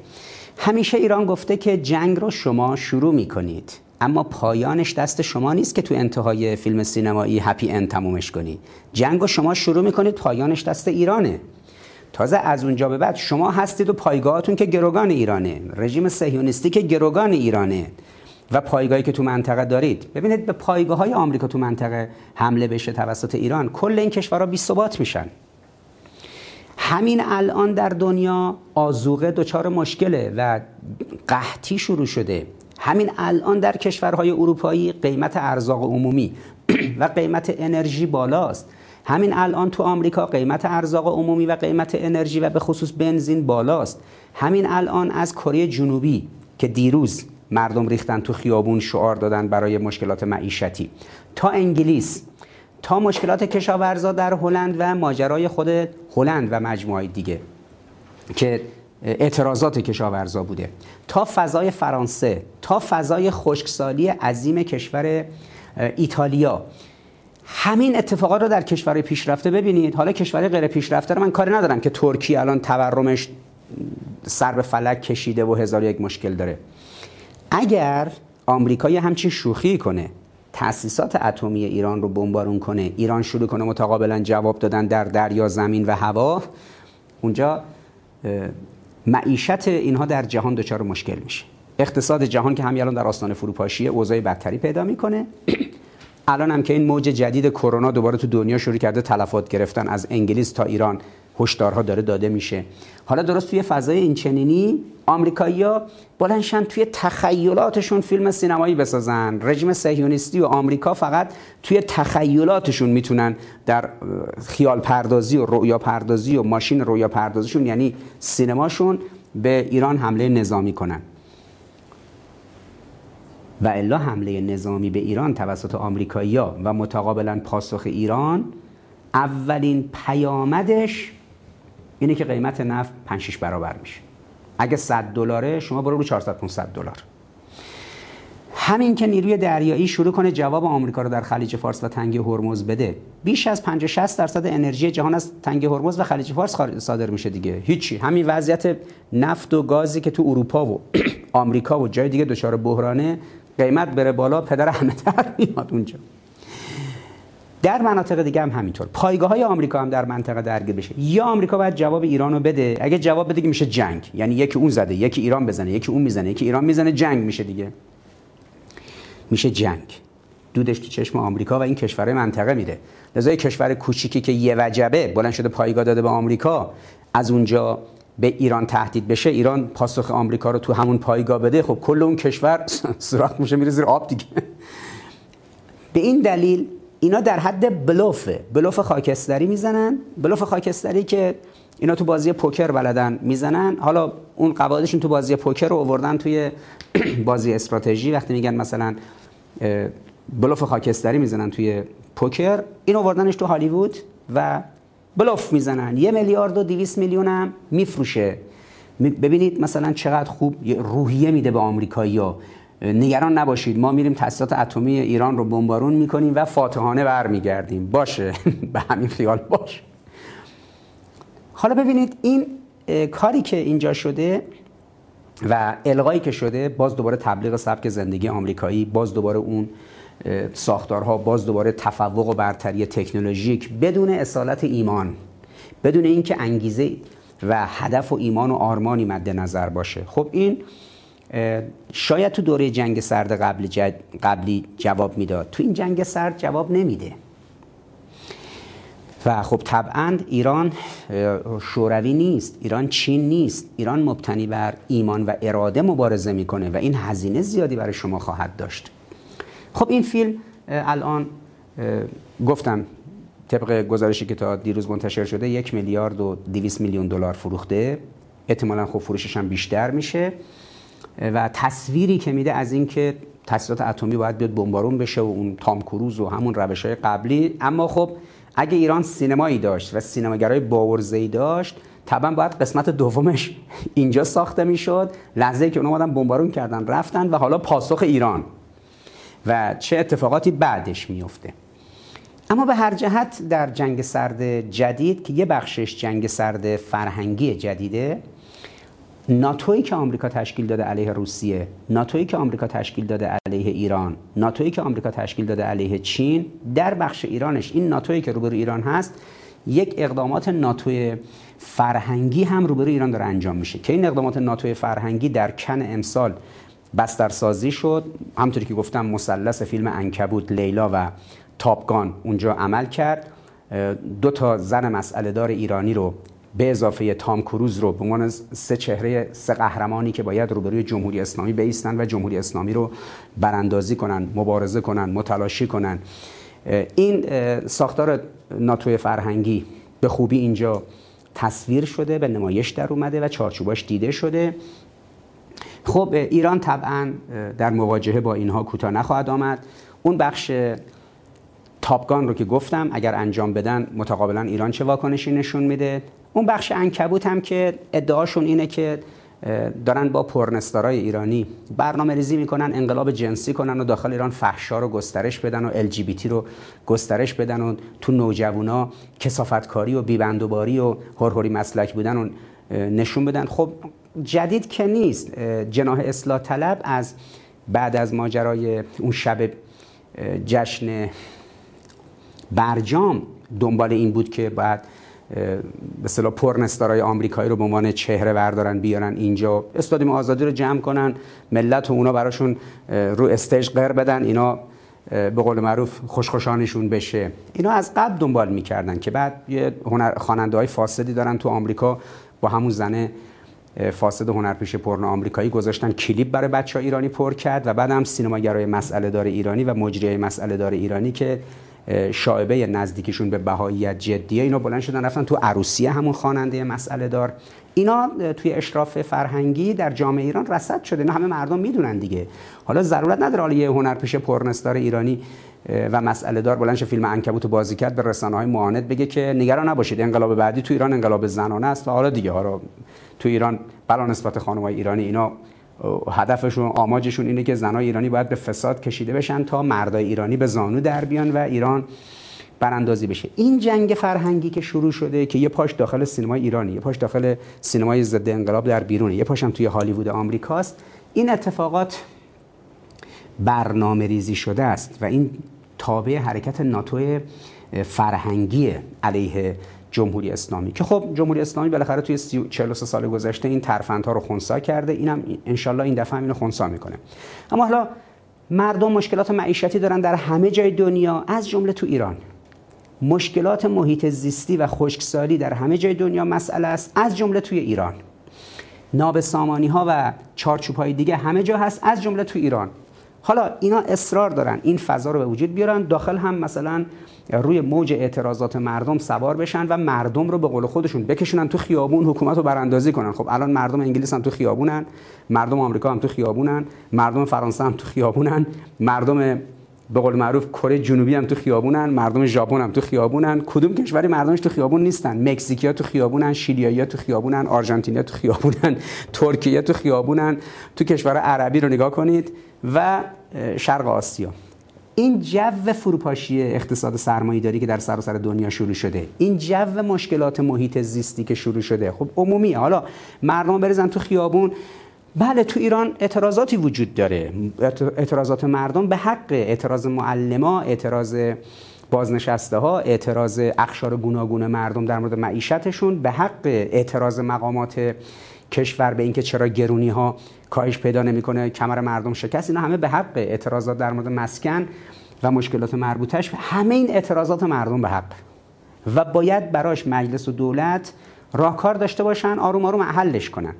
همیشه ایران گفته که جنگ رو شما شروع می‌کنید اما پایانش دست شما نیست که تو انتهای فیلم سینمایی هپی اند تمومش کنید جنگ رو شما شروع می‌کنید پایانش دست ایرانه. تازه از اونجا به بعد شما هستید و پایگاهاتون که گروگان ایرانه. رژیم صهیونیستی که گروگان ایرانه. و پایگاهی که تو منطقه دارید. ببینید به پایگاه های آمریکا تو منطقه حمله بشه توسط ایران کل این کشورها بی ثبات میشن. همین الان در دنیا آزوقه دچار مشکله و قحطی شروع شده. همین الان در کشورهای اروپایی قیمت ارزاق عمومی [CLEARS THROAT] و قیمت انرژی بالاست. همین الان تو آمریکا قیمت ارزاق عمومی و قیمت انرژی و به خصوص بنزین بالاست. همین الان از کره جنوبی که دیروز مردم ریختن تو خیابون شعار دادن برای مشکلات معیشتی. تا انگلیس. تا مشکلات کشاورزا در هلند و ماجرای خود هلند و مجموعه دیگه که اعتراضات کشاورزا بوده. تا فضای فرانسه. تا فضای خشکسالی عظیم کشور ایتالیا. همین اتفاقات رو در کشور پیشرفته ببینید. حالا کشور غیر پیشرفته رو من کاری ندارم که ترکیه الان تورمش سر به فلک کشیده و هزار یک مشکل داره. اگر آمریکا یه همچین شوخی کنه تأسیسات اتمی ایران رو بمبارون کنه ایران شروع کنه متقابلا جواب دادن در دریا زمین و هوا اونجا معیشت اینها در جهان دچار مشکل میشه. اقتصاد جهان که همین الان در آستانه فروپاشی اوضاع بدتری پیدا می‌کنه. [CLEARS THROAT] الان هم که این موج جدید کرونا دوباره تو دنیا شروع کرده تلفات گرفتن از انگلیس تا ایران هشدارها داره داده میشه. حالا درست توی فضای این چنینی آمریکایی‌ها بلنشن توی تخیلاتشون فیلم سینمایی بسازن. رژیم صهیونیستی و آمریکا فقط توی تخیلاتشون می‌تونن در خیال پردازی و رویا پردازی و ماشین رویا پردازیشون یعنی سینماشون به ایران حمله نظامی کنن. و الا حمله نظامی به ایران توسط آمریکایی‌ها و متقابلا پاسخ ایران اولین پیامدش اینه که قیمت نفت 5 6 برابر میشه. اگه 100 دلاره شما برو رو 400 500 دلار. همین که نیروی دریایی شروع کنه جواب آمریکا رو در خلیج فارس و تنگه هرمز بده. بیش از 50 60 درصد انرژی جهان از تنگه هرمز و خلیج فارس صادر میشه دیگه. هیچی. همین وضعیت نفت و گازی که تو اروپا و [CLEARS THROAT] آمریکا و جای دیگه دچار بحرانه قیمت بره بالا پدر همه تر میاد اونجا. در مناطق دیگه هم همینطور. پایگاه های آمریکا هم در منطقه درگیر بشه. یا آمریکا باید جواب ایران رو بده. اگه جواب بده که میشه جنگ. یعنی یکی اون زده یکی ایران بزنه یکی اون می‌زنه یکی ایران می‌زنه جنگ میشه دیگه. میشه جنگ. دودش تو چشم آمریکا و این کشور منطقه میره. لذا کشور کوچیکی که یه وجبه بلند شده پایگاه داده به آمریکا از اونجا به ایران تهدید بشه ایران پاسخ آمریکا رو تو همون پایگاه بده خب کل اون کشور [LAUGHS] سوراخ میشه میره زیر آب دیگه. به این دلیل اینا در حد بلوفه. بلوف خاکستری می‌زنن. بلوف خاکستری که اینا تو بازی پوکر بلدن می‌زنن. حالا اون قواعدشون تو بازی پوکر رو آوردن توی [CLEARS THROAT] بازی استراتژی. وقتی میگن مثلا بلوف خاکستری می‌زنن توی پوکر این آوردنش تو هالیوود و بلوف می‌زنن. یه میلیارد و دیویس میلیون هم میفروشه. ببینید مثلا چقدر خوب روحیه میده به آمریکایی‌ها. نگران نباشید ما میریم تاسیسات اتمی ایران رو بمبارون می‌کنیم و فاتحانه برمیگردیم. باشه. [LAUGHS] به همین خیال باشه حالا ببینید این کاری که اینجا شده و الغایی که شده باز دوباره تبلیغ سبک زندگی آمریکایی باز دوباره اون ساختارها باز دوباره تفوق و برتری تکنولوژیک بدون اصالت ایمان بدون اینکه انگیزه و هدف و ایمان و آرمانی مد نظر باشه. خب این شاید تو دوره جنگ سرد قبلی, قبلی جواب می‌داد. تو این جنگ سرد جواب نمیده. و خب طبعا ایران شوروی نیست ایران چین نیست ایران مبتنی بر ایمان و اراده مبارزه می‌کنه و این هزینه زیادی برای شما خواهد داشت. خب این فیلم الان گفتم طبق گزارشی که تا دیروز منتشر شده یک میلیارد و دیویس میلیون دلار فروخته. احتمالا خب فروشش هم بیشتر میشه. و تصویری که میده از اینکه تاسیسات اتمی باید بیاد بمبارون بشه و اون تام کروز و همون روش های قبلی. اما خب اگه ایران سینمایی داشت و سینماگرای باورزه‌ای داشت طبعا باید قسمت دومش [LAUGHS] اینجا ساخته می‌شد. لحظه که اونا اومدن بمبارون کردن رفتن و حالا پاسخ ایران. و چه اتفاقاتی بعدش میفته اما به هر جهت در جنگ سرد جدید که یه بخشش جنگ سرد فرهنگی جدیده ناتویی که آمریکا تشکیل داده علیه روسیه ناتویی که آمریکا تشکیل داده علیه ایران ناتویی که آمریکا تشکیل داده علیه چین در بخش ایرانش این ناتویی که روبرو ایران هست یک اقدامات ناتوی فرهنگی هم روبرو ایران داره انجام میشه. که این اقدامات ناتوی فرهنگی در کن امسال بسترسازی شد. همطوری که گفتم مثلث فیلم انکبوت لیلا و تاپگان اونجا عمل کرد. دو تا زن مسئله دار ایرانی رو به اضافه تام کروز رو به عنوان سه چهره سه قهرمانی که باید روبروی جمهوری اسلامی بیستن و جمهوری اسلامی رو براندازی کنن مبارزه کنن متلاشی کنن. این ساختار ناتوی فرهنگی به خوبی اینجا تصویر شده به نمایش در اومده و چارچوباش دیده شده. خب ایران طبعا در مواجهه با اینها کوتاه نخواهد آمد. اون بخش تاپگان رو که گفتم اگر انجام بدن متقابلا ایران چه واکنشی نشون میده؟ اون بخش انکبوت هم که ادعاشون اینه که دارن با پرنستارای ایرانی برنامه ریزی می‌کنن انقلاب جنسی کنن و داخل ایران فحشا رو گسترش بدن و ال رو گسترش بدن و تو نوجوانا کسافتکاری و بیبندوباری و هرهوری مسلک بودن و نشون بدن. خب جدید که نیست. جناح اصلاح طلب از بعد از ماجرای اون شب جشن برجام دنبال این بود که بعد به اصطلاح پرنستارای آمریکایی رو به عنوان چهره بردارن بیارن اینجا. استادیم آزادی رو جمع کنن ملت و اونا براشون رو استیج قر بدن اینا به قول معروف خوشخوشانشون بشه. اینا از قبل دنبال می‌کردن که بعد یه هنر خواننده های فاسدی دارن تو آمریکا با همون زنه فاسد هنرپیشه پرن آمریکایی گذاشتن کلیپ برای بچه ها ایرانی پر کرد و بعد هم سینماگرای مسئله دار ایرانی و مجری مسئله دار ایرانی که شاعبه نزدیکشون به بهاییت جدیه اینا بلند شدن رفتن تو عروسی همون خواننده مسئله دار. اینا توی اشراف فرهنگی در جامعه ایران رصد شده. اینا همه مردم می‌دونن دیگه. حالا ضرورت نداره حالا یه هنرپیشه پرنستار ایرانی و مسئله دار بلنش فیلم انکبوت بازی کرد به رسانه های معاند بگه که نگران نباشید انقلاب بعدی تو ایران انقلاب زنانه است و حالا دیگه ها تو ایران بلا نسبت خانم ایرانی اینا هدفشون آماجشون اینه که زنای ایرانی باید به فساد کشیده بشن تا مردای ایرانی به زانو در بیان و ایران براندازی بشه. این جنگ فرهنگی که شروع شده که یه پاش داخل سینمای ایرانی یه پاش داخل سینمای ضد انقلاب در بیرونه یه پاش هم توی هالیوود آمریکاست این اتفاقات برنامه ریزی شده است و این تابع حرکت ناتو فرهنگی علیه جمهوری اسلامی که خب جمهوری اسلامی بالاخره توی 43 سال گذشته این ترفندها رو خونسا کرده اینم انشالله این دفعه اینو خونسا می‌کنه. اما حالا مردم مشکلات معیشتی دارن در همه جای دنیا از جمله تو ایران. مشکلات محیط زیستی و خشکسالی در همه جای دنیا مسئله است از جمله توی ایران. نابسامانی ها و چارچوب های دیگه همه جا هست از جمله تو ایران. حالا اینا اصرار دارن این فضا رو به وجود بیارن داخل هم مثلا روی موج اعتراضات مردم سوار بشن و مردم رو به قول خودشون بکشونن تو خیابون حکومت رو براندازی کنن. خب الان مردم انگلیس هم تو خیابونن مردم آمریکا هم تو خیابونن مردم فرانسه هم تو خیابونن مردم به قول معروف کره جنوبی هم تو خیابونن مردم ژاپن هم تو خیابونن. کدوم کشوری مردمش تو خیابون نیستن؟ مکزیکیا تو خیابونن شیلیایی تو خیابونن آرژانتینیا تو خیابونن [LAUGHS] ترکیه تو خیابونن. تو کشور عربی رو نگاه کنید و شرق آسیا. این جو فروپاشی اقتصاد داری که در سراسر دنیا شروع شده این جو مشکلات محیط زیستی که شروع شده خب عمومی حالا مردم بریزن تو خیابون. بله تو ایران اعتراضاتی وجود داره. اعتراضات مردم به حق اعتراض معلما اعتراض بازنشسته ها اعتراض اخشار گوناگون مردم در مورد معیشتشون به حق اعتراض مقامات کشور به اینکه چرا گرونی ها کاهش پیدا نمی‌کنه کمر مردم شکست اینا همه به حق اعتراضات در مورد مسکن و مشکلات مربوطش. همه این اعتراضات مردم به حق و باید براش مجلس و دولت راهکار داشته باشن آروم آروم حلش کنن.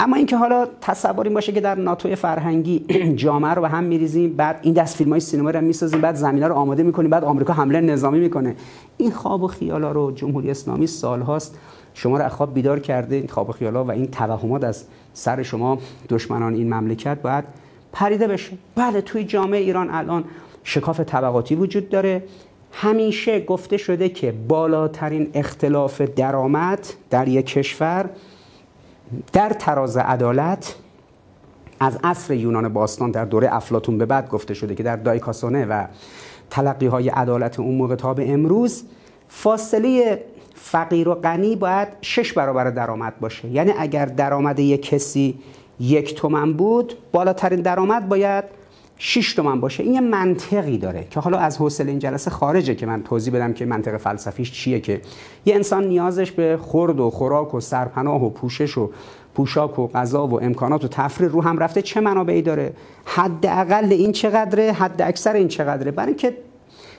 اما اینکه حالا تصور این باشه که در ناتوی فرهنگی [CLEARS THROAT] جامعه رو به هم میریزیم بعد این دست فیلم های سینما رو می‌سازیم بعد زمینه رو آماده می‌کنیم بعد آمریکا حمله نظامی می‌کنه. این خواب و خیالا رو جمهوری اسلامی سالهاست شما رو از خواب بیدار کرده این خواب خیالا و این توهمات از سر شما دشمنان این مملکت باید پریده بشه. بله توی جامعه ایران الان شکاف طبقاتی وجود داره. همیشه گفته شده که بالاترین اختلاف درآمد در یک کشور در تراز عدالت از عصر یونان باستان در دوره افلاتون به بعد گفته شده که در دایکاسونه و تلقی های عدالت اون موقع تا به امروز فاصله فقیر و غنی باید شش برابر درآمد باشه. یعنی اگر درآمد یک کسی یک تومن بود بالاترین درآمد باید 6 تومن باشه. این یه منطقی داره که حالا از حوصله این جلسه خارجه که من توضیح بدم که منطق فلسفیش چیه که یه انسان نیازش به خورد و خوراک و سرپناه و پوشش و پوشاک و غذا و امکانات و تفریح رو هم رفته چه منابعی داره؟ حداقل این چقدره؟ حد اکثر این چقدره؟ برای اینکه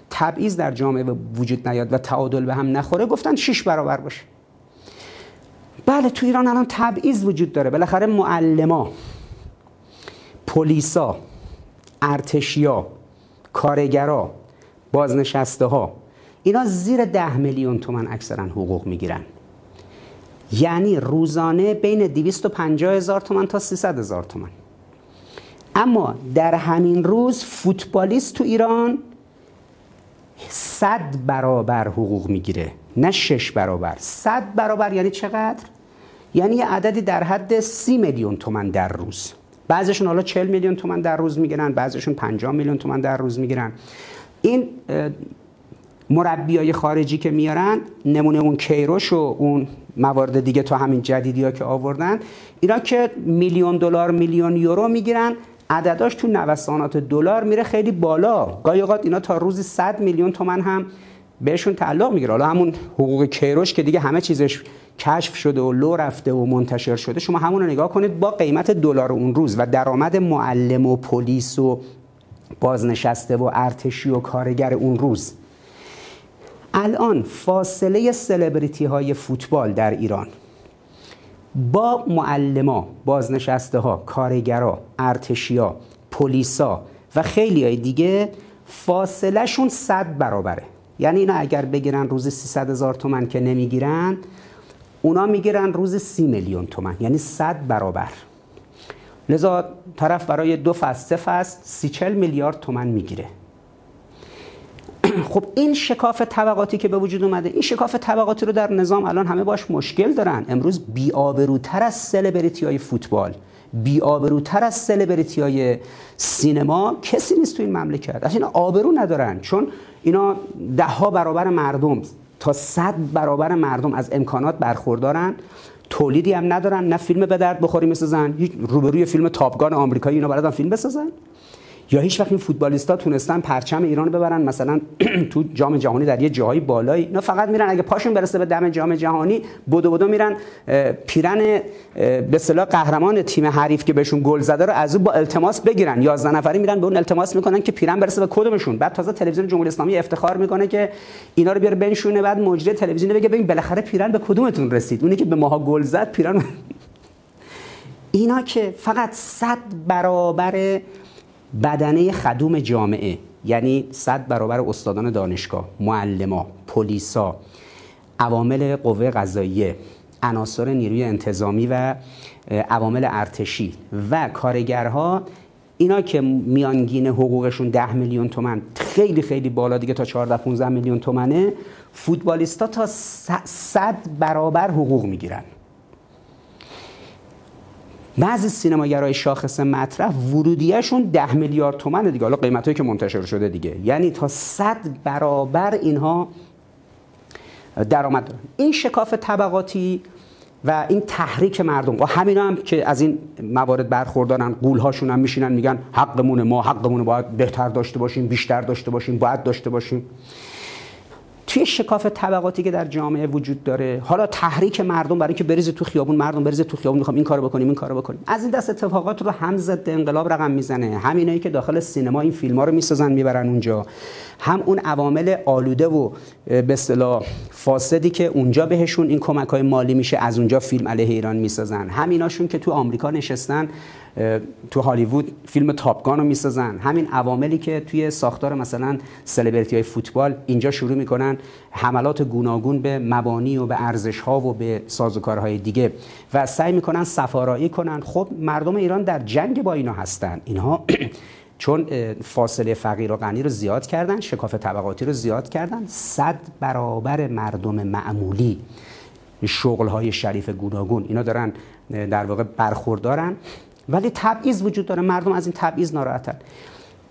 تبعیض در جامعه وجود نیاد و تعادل به هم نخوره گفتن 6 برابر باشه. بله تو ایران الان تبعیض وجود داره. بالاخره معلما پلیسا ارتشیا کارگرا بازنشسته ها اینا زیر ده میلیون تومن اکثرا حقوق می‌گیرن. یعنی روزانه بین 250 هزار تومن تا 300 هزار تومن اما در همین روز فوتبالیست تو ایران صد برابر حقوق می‌گیره نه شش برابر. صد برابر یعنی چقدر؟ یعنی یه عددی در حد سی میلیون تومن در روز. بعضیشون حالا 40 میلیون تومن در روز می‌گیرن بعضیشون 50 میلیون تومن در روز می‌گیرن. این مربیای خارجی که میارن نمونه اون کیروش و اون موارد دیگه تا همین جدیدی ها که آوردن اینا که میلیون دلار میلیون یورو می‌گیرن عدداش تو نوسانات دلار میره خیلی بالا. گاهی اوقات اینا تا روزی 100 میلیون تومن هم بهشون تعلق می‌گیره. حالا همون حقوق کیروش که دیگه همه چیزش کشف شده و لو رفته و منتشر شده. شما همون رو نگاه کنید با قیمت دلار اون روز و درآمد معلم و پلیس و بازنشسته و ارتشی و کارگر اون روز. الان فاصله سلبریتی های فوتبال در ایران. با معلما بازنشسته ها کارگرا ارتشیا پلیسا و خیلی های دیگه فاصله شون صد برابره. یعنی اینا اگر بگیرن روز 300 هزار تومن که نمی‌گیرن اونا می‌گیرن روز سی میلیون تومن یعنی صد برابر. لذا طرف برای دو فصل سه فصل سی چل میلیارد تومن می‌گیره. [CLEARS THROAT] خب این شکاف طبقاتی که به وجود اومده این شکاف طبقاتی رو در نظام الان همه باش مشکل دارن. امروز بی‌آبروتر از سلبریتی های فوتبال بی‌آبروتر از سلبریتی های سینما کسی نیست تو این مملکت. از اینا آبرو ندارن چون اینا ده ها برابر مردم تا صد برابر مردم از امکانات برخوردارن. تولیدی هم ندارن نه فیلم به درد بخوری می‌سازن روبروی فیلم تاپگان آمریکایی اینا بلدن فیلم بسازن. یا هیچ وقت این فوتبالیستا تونستن پرچم ایران ببرن مثلا [CLEARS THROAT] تو جام جهانی در یه جایی بالایی. اینا فقط میرن اگه پاشون برسه به دم جام جهانی بدو بدو میرن. پیرن به اصطلاح قهرمان تیم حریف که بهشون گل زده رو از او با التماس بگیرن. 11 نفری میرن به اون التماس می‌کنن که پیرن برسه به کدومشون. بعد تازه تلویزیون جمهوری اسلامی افتخار می‌کنه که اینا رو بیاره بنشونه بعد مجری تلویزیون بگه ببین بالاخره پیرن به کدومتون رسید. اونی که به ماها گل زد پیرن [LAUGHS] اینا که فقط صد برابر بدنه خدوم جامعه یعنی صد برابر استادان دانشگاه معلما پلیسا عوامل قوه قضاییه عناصر نیروی انتظامی و عوامل ارتشی و کارگرها اینا که میانگین حقوقشون ده میلیون تومن خیلی خیلی بالا دیگه تا 14 15 میلیون تومنه فوتبالیستا تا صد برابر حقوق می‌گیرن. بعضی سینماگرای شاخص مطرح ورودیهشون ده میلیارد تومنه دیگه. حالا قیمتایی که منتشر شده دیگه. یعنی تا صد برابر اینها درآمد دارن. این شکاف طبقاتی و این تحریک مردم. و همینا هم که از این موارد برخوردارن قولهاشون هم میشینن میگن حقمونه ما حقمونه باید بهتر داشته باشیم بیشتر داشته باشیم باید داشته باشیم. توی شکاف طبقاتی که در جامعه وجود داره حالا تحریک مردم برای اینکه بریز تو خیابون مردم بریز تو خیابون می‌خوام این کارو بکنیم این کارو بکنیم. از این دست اتفاقات رو هم ضد انقلاب رقم می‌زنه. همینایی که داخل سینما این فیلم ها رو می‌سازن می‌برن اونجا. هم اون عوامل آلوده و به اصطلاح فاسدی که اونجا بهشون این کمک های مالی میشه از اونجا فیلم علیه ایران می‌سازن. همیناشون که تو آمریکا نشستن تو هالیوود فیلم تاپگان رو می‌سازن. همین عواملی که توی ساختار مثلا سلبریتی های فوتبال اینجا شروع می‌کنن حملات گوناگون به مبانی و به ارزش ها و به سازوکارهای دیگه. و سعی می‌کنن سفارایی کنن. خب مردم ایران در جنگ با اینا هستن. اینها [CLEARS THROAT] چون فاصله فقیر و غنی رو زیاد کردن شکاف طبقاتی رو زیاد کردن صد برابر مردم معمولی شغل های شریف گوناگون. اینا دارن در واقع برخوردارن. ولی تبعیض وجود داره. مردم از این تبعیض ناراحتن.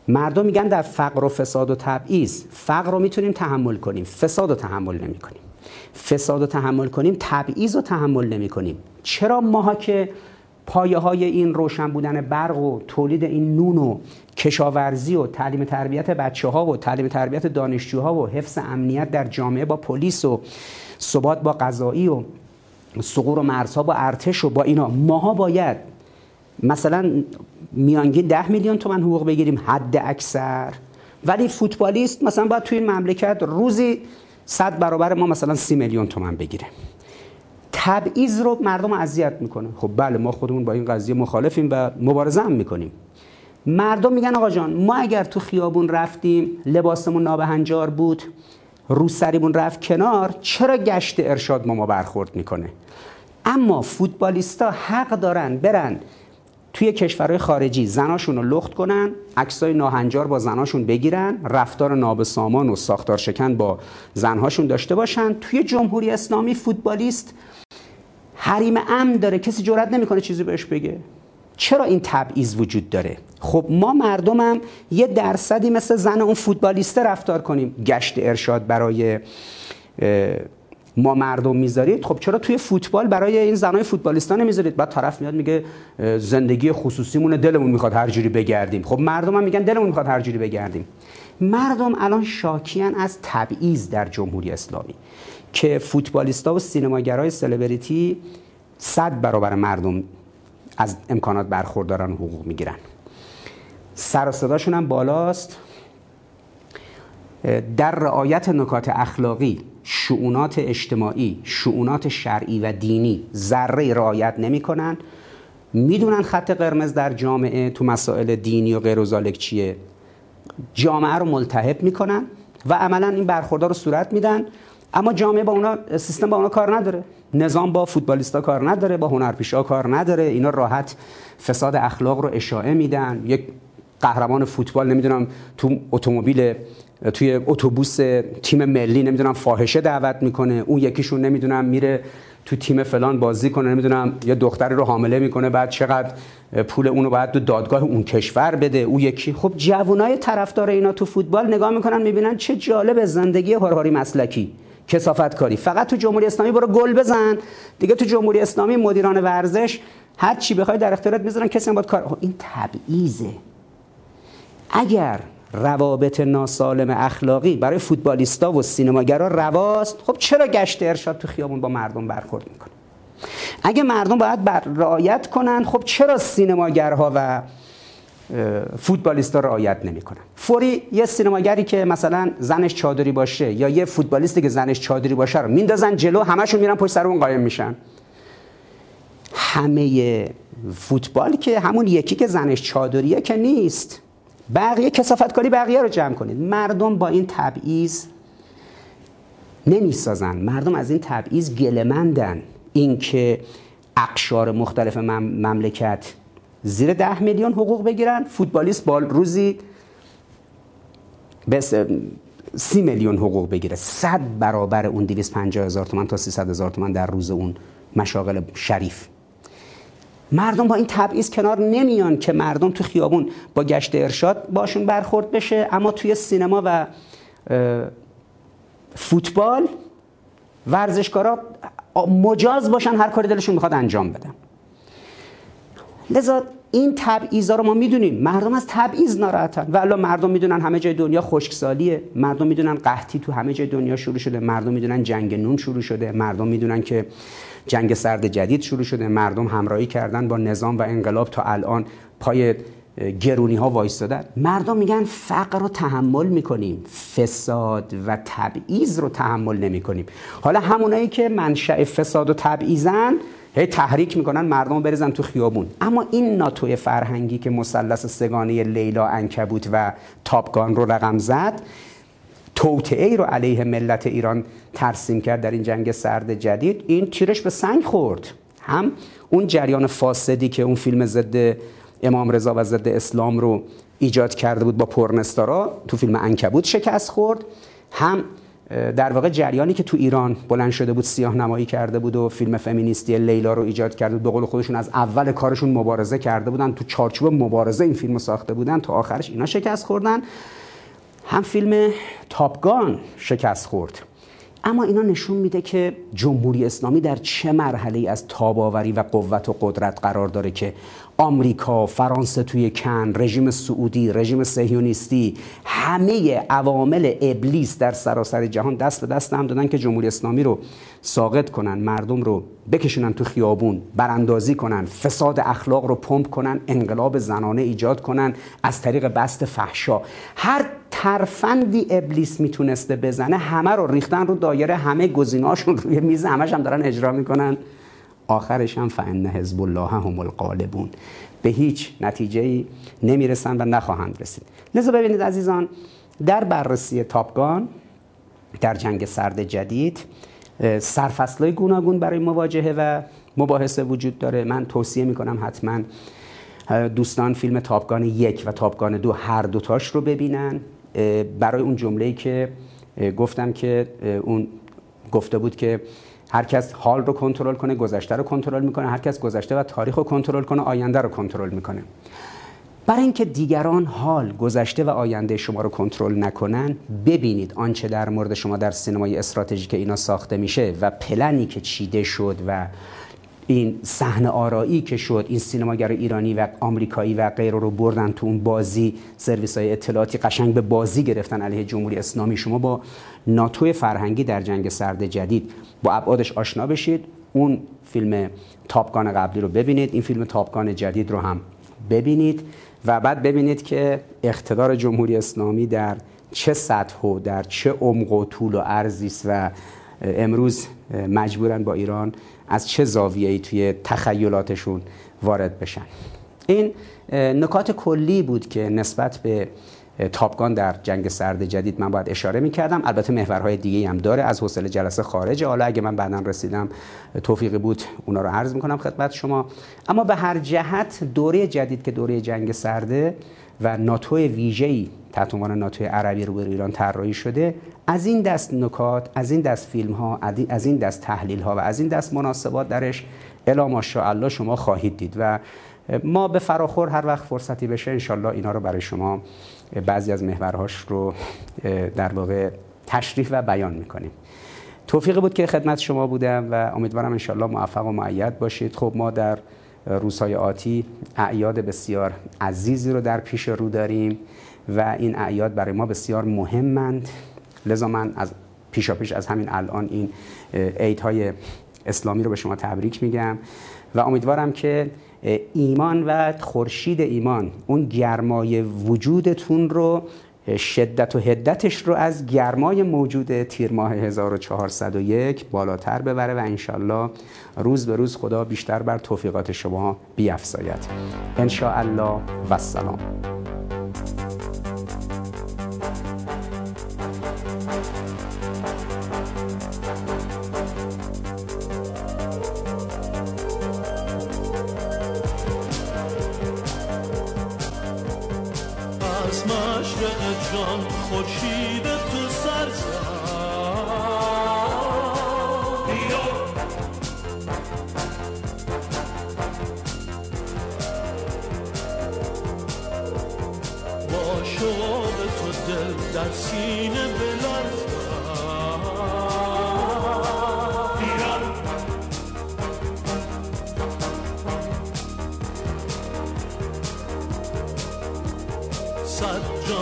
مردم میگن در فقر و فساد و تبعیض فقر رو می‌تونیم تحمل کنیم. فساد رو تحمل نمی کنیم. فساد رو تحمل کنیم تبعیض رو تحمل نمی کنیم. چرا ماها که پایه های این روشن بودن برق و تولید این نون و کشاورزی و تعلیم تربیت بچه ها و تعلیم تربیت دانشجوها و حفظ امنیت در جامعه با پلیس و ثبات با قضایی و سقور و مرزها با ارتش و با اینا ماها باید مثلا میانگین ده میلیون تومن حقوق بگیریم حد اکثر. ولی فوتبالیست مثلا باید توی این مملکت روزی صد برابر ما مثلا سی میلیون تومن بگیره. تبعیض رو مردم اذیت می‌کنه. خب بله ما خودمون با این قضیه مخالفیم و مبارزه هم می‌کنیم. مردم میگن آقا جان ما اگر تو خیابون رفتیم لباسمون نابهنجار بود رو سریمون رفت کنار چرا گشت ارشاد ما ما برخورد می‌کنه؟ اما فوتبالیستا حق دارن برن توی کشورهای خارجی زناشون رو لخت کنن عکسای ناهنجار با زناشون بگیرن رفتار نابسامان و ساختار شکن با زنهاشون داشته باشن. توی جمهوری اسلامی فوتبالیست حریم امن داره کسی جرئت نمی‌کنه چیزی بهش بگه. چرا این تبعیض وجود داره؟ خب ما مردمم یه درصدی مثل زن اون فوتبالیسته رفتار کنیم. گشت ارشاد برای ما مردم می‌ذارید خب چرا توی فوتبال برای این زنای فوتبالیستا نمی‌ذارید؟ بعد طرف میاد میگه زندگی خصوصیمون دلمون می‌خواد هر جوری بگردیم. خب مردم هم میگن دلمون می‌خواد هر جوری بگردیم. مردم الان شاکیان از تبعیض در جمهوری اسلامی که فوتبالیستا و سینماگرای سلبریتی صد برابر مردم از امکانات برخوردارن حقوق می‌گیرن. سر و صداشون هم بالاست. در رعایت نکات اخلاقی شعونات اجتماعی شعونات شرعی و دینی ذره رعایت نمی‌کنن. می‌دونن خط قرمز در جامعه تو مسائل دینی و غیر چیه. جامعه رو ملتهب می‌کنن و عملا این برخوردار رو صورت میدن. اما جامعه با اونا سیستم با اونا کار نداره. نظام با فوتبالیستا کار نداره با هنرپیشا کار نداره. اینا راحت فساد اخلاق رو اشاعه میدن. یک قهرمان فوتبال نمی‌دونم تو اتومبیل توی اتوبوس تیم ملی نمی‌دونم فاحشه دعوت می‌کنه. اون یکیشون نمی‌دونم میره تو تیم فلان بازی کنه. نمی‌دونم یه دختری رو حامله می‌کنه. بعد چقدر پول اونو باید تو دادگاه اون کشور بده. او یکی. خب جوانای طرفدار اینا تو فوتبال نگاه می‌کنن می‌بینن چه جالب زندگی هرهاری مسلکی. کسافت کاری فقط تو جمهوری اسلامی برو گل بزن. دیگه تو جمهوری اسلامی مدیران ورزش هر چی بخوای در اختیارت می‌ذارن. کسی باید کار این تبعیضه. اگر روابط ناسالم اخلاقی برای فوتبالیستا و سینماگرا رواست. خب چرا گشت ارشاد تو خیابون با مردم برخورد می‌کنه؟ اگه مردم باید بر رعایت کنن خب چرا سینماگرها و فوتبالیستا رعایت نمی‌کنن؟ فوری یه سینماگری که مثلا زنش چادری باشه یا یه فوتبالیستی که زنش چادری باشه رو میندازن جلو همشون میرن پشت سر اون قایم میشن. همه فوتبال که همون یکی که زنش چادریه که نیست. بقیه کسافتکاری بقیه رو جمع کنید. مردم با این تبعیض نمی‌سازن. مردم از این تبعیض گلمندن اینکه اقشار مختلف مملکت زیر ده میلیون حقوق بگیرن. فوتبالیست بال روزی بس سی میلیون حقوق بگیره. صد برابر اون 250 هزار تومن تا 300 هزار تومن در روز اون مشاغل شریف. مردم با این تبعیض کنار نمیان که مردم تو خیابون با گشت ارشاد باشون برخورد بشه. اما توی سینما و فوتبال ورزشکارا مجاز باشن هر کاری دلشون می‌خواد انجام بدن. لذا این تبعیضا رو ما می‌دونیم. مردم از تبعیض ناراحتن. و الان مردم می‌دونن همه جای دنیا خشکسالیه. مردم می‌دونن قحطی تو همه جای دنیا شروع شده. مردم می‌دونن جنگ نون شروع شده. مردم می‌دونن که جنگ سرد جدید شروع شده. مردم همراهی کردن با نظام و انقلاب تا الان پای گرونی ها وایستادن. مردم میگن فقر رو تحمل می‌کنیم فساد و تبعیض رو تحمل نمی‌کنیم. حالا همونایی که منشأ فساد و تبعیضن هی تحریک می‌کنن مردم بریزن تو خیابون. اما این ناتوی فرهنگی که مثلث سگانه لیلا انکبوت و تاپگان رو رقم زد توطعه رو علیه ملت ایران ترسیم کرد در این جنگ سرد جدید. این تیرش به سنگ خورد. هم اون جریان فاسدی که اون فیلم ضد امام رضا و ضد اسلام رو ایجاد کرده بود با پرنستارا تو فیلم انکبوت شکست خورد. هم در واقع جریانی که تو ایران بلند شده بود سیاه نمایی کرده بود و فیلم فمینیستی لیلا رو ایجاد کرده بود به قول خودشون از اول کارشون مبارزه کرده بودن تو چارچوب مبارزه این فیلم ساخته بودن تا آخرش اینا شکست خوردن. هم فیلم تاپگان شکست خورد. اما اینا نشون میده که جمهوری اسلامی در چه مرحله از تاباوری و قوت و قدرت قرار داره که آمریکا، فرانسه توی کن، رژیم سعودی، رژیم سهیونیستی همه عوامل ابلیس در سراسر جهان دست به دست هم دادن که جمهوری اسلامی رو ساقط کنن مردم رو بکشونن تو خیابون براندازی کنن فساد اخلاق رو پمپ کنن انقلاب زنانه ایجاد کنن از طریق بست فحشا. هر ترفندی ابلیس می‌تونسته بزنه همه رو ریختن رو دایره همه گزینه‌هاشون روی میز همش هم دارن اجرا می‌کنن. آخرش هم فان حزب الله هم الغالبون. به هیچ نتیجه نمی‌رسن و نخواهند رسید. لذا ببینید عزیزان در بررسی تاپگان در جنگ سرد جدید سرفصلای گوناگون برای مواجهه و مباحثه وجود داره. من توصیه می‌کنم حتما دوستان فیلم تاپگان یک و تاپگان دو هر دوتاش رو ببینن. برای اون جمله‌ای که گفتم که اون گفته بود که هر کس حال رو کنترل کنه گذشته رو کنترل می‌کنه. هر کس گذشته و تاریخ رو کنترل کنه آینده رو کنترل می‌کنه. برای اینکه دیگران حال گذشته و آینده شما رو کنترل نکنن ببینید آنچه در مورد شما در سینمای استراتژیک اینا ساخته میشه و پلنی که چیده شد و این صحنه آرایی که شد این سینماگر ایرانی و آمریکایی و غیر رو بردن تو اون بازی سرویس های اطلاعاتی قشنگ به بازی گرفتن علیه جمهوری اسلامی. شما با ناتو فرهنگی در جنگ سرد جدید با ابعادش آشنا بشید. اون فیلم تاپگان قبلی رو ببینید. این فیلم تاپگان جدید رو هم ببینید و بعد ببینید که اقتدار جمهوری اسلامی در چه سطح و در چه عمق و طول و است و امروز مجبورن با ایران از چه زاویه‌ای توی تخیلاتشون وارد بشن. این نکات کلی بود که نسبت به تاپگان در جنگ سرد جدید من باید اشاره می کردم البته محورهای دیگه هم داره. از حوصله جلسه خارجه حالا اگه من بعدا رسیدم توفیقی بود اونا رو عرض می‌کنم خدمت شما. اما به هر جهت دوره جدید که دوره جنگ سرده و ناتو ویژه‌ای تحت عنوان ناتو عربی رو به ایران طراحی شده از این دست نکات از این دست فیلم ها از این دست تحلیل ها و از این دست مناسبات درش الا ماشاءالله شما خواهید دید و ما به فراخور هر وقت فرصتی بشه انشالله اینا رو برای شما بعضی از محورهاش رو در واقع تشریف و بیان می‌کنیم. توفیقی بود که خدمت شما بودم و امیدوارم انشالله موفق و معید باشید. خب ما در روزهای آتی اعیاد بسیار عزیزی رو در پیش رو داریم. و این اعیاد برای ما بسیار مهمند. لذا من از پیشا پیش از همین الان این عیدهای اسلامی رو به شما تبریک میگم و امیدوارم که ایمان و خورشید ایمان اون گرمای وجودتون رو شدت و هدتش رو از گرمای موجود تیر ماه 1401 بالاتر ببره و انشالله روز به روز خدا بیشتر بر توفیقات شما بیافزاید انشاءالله و السلام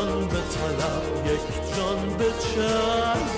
جان به طلب یک جان به چند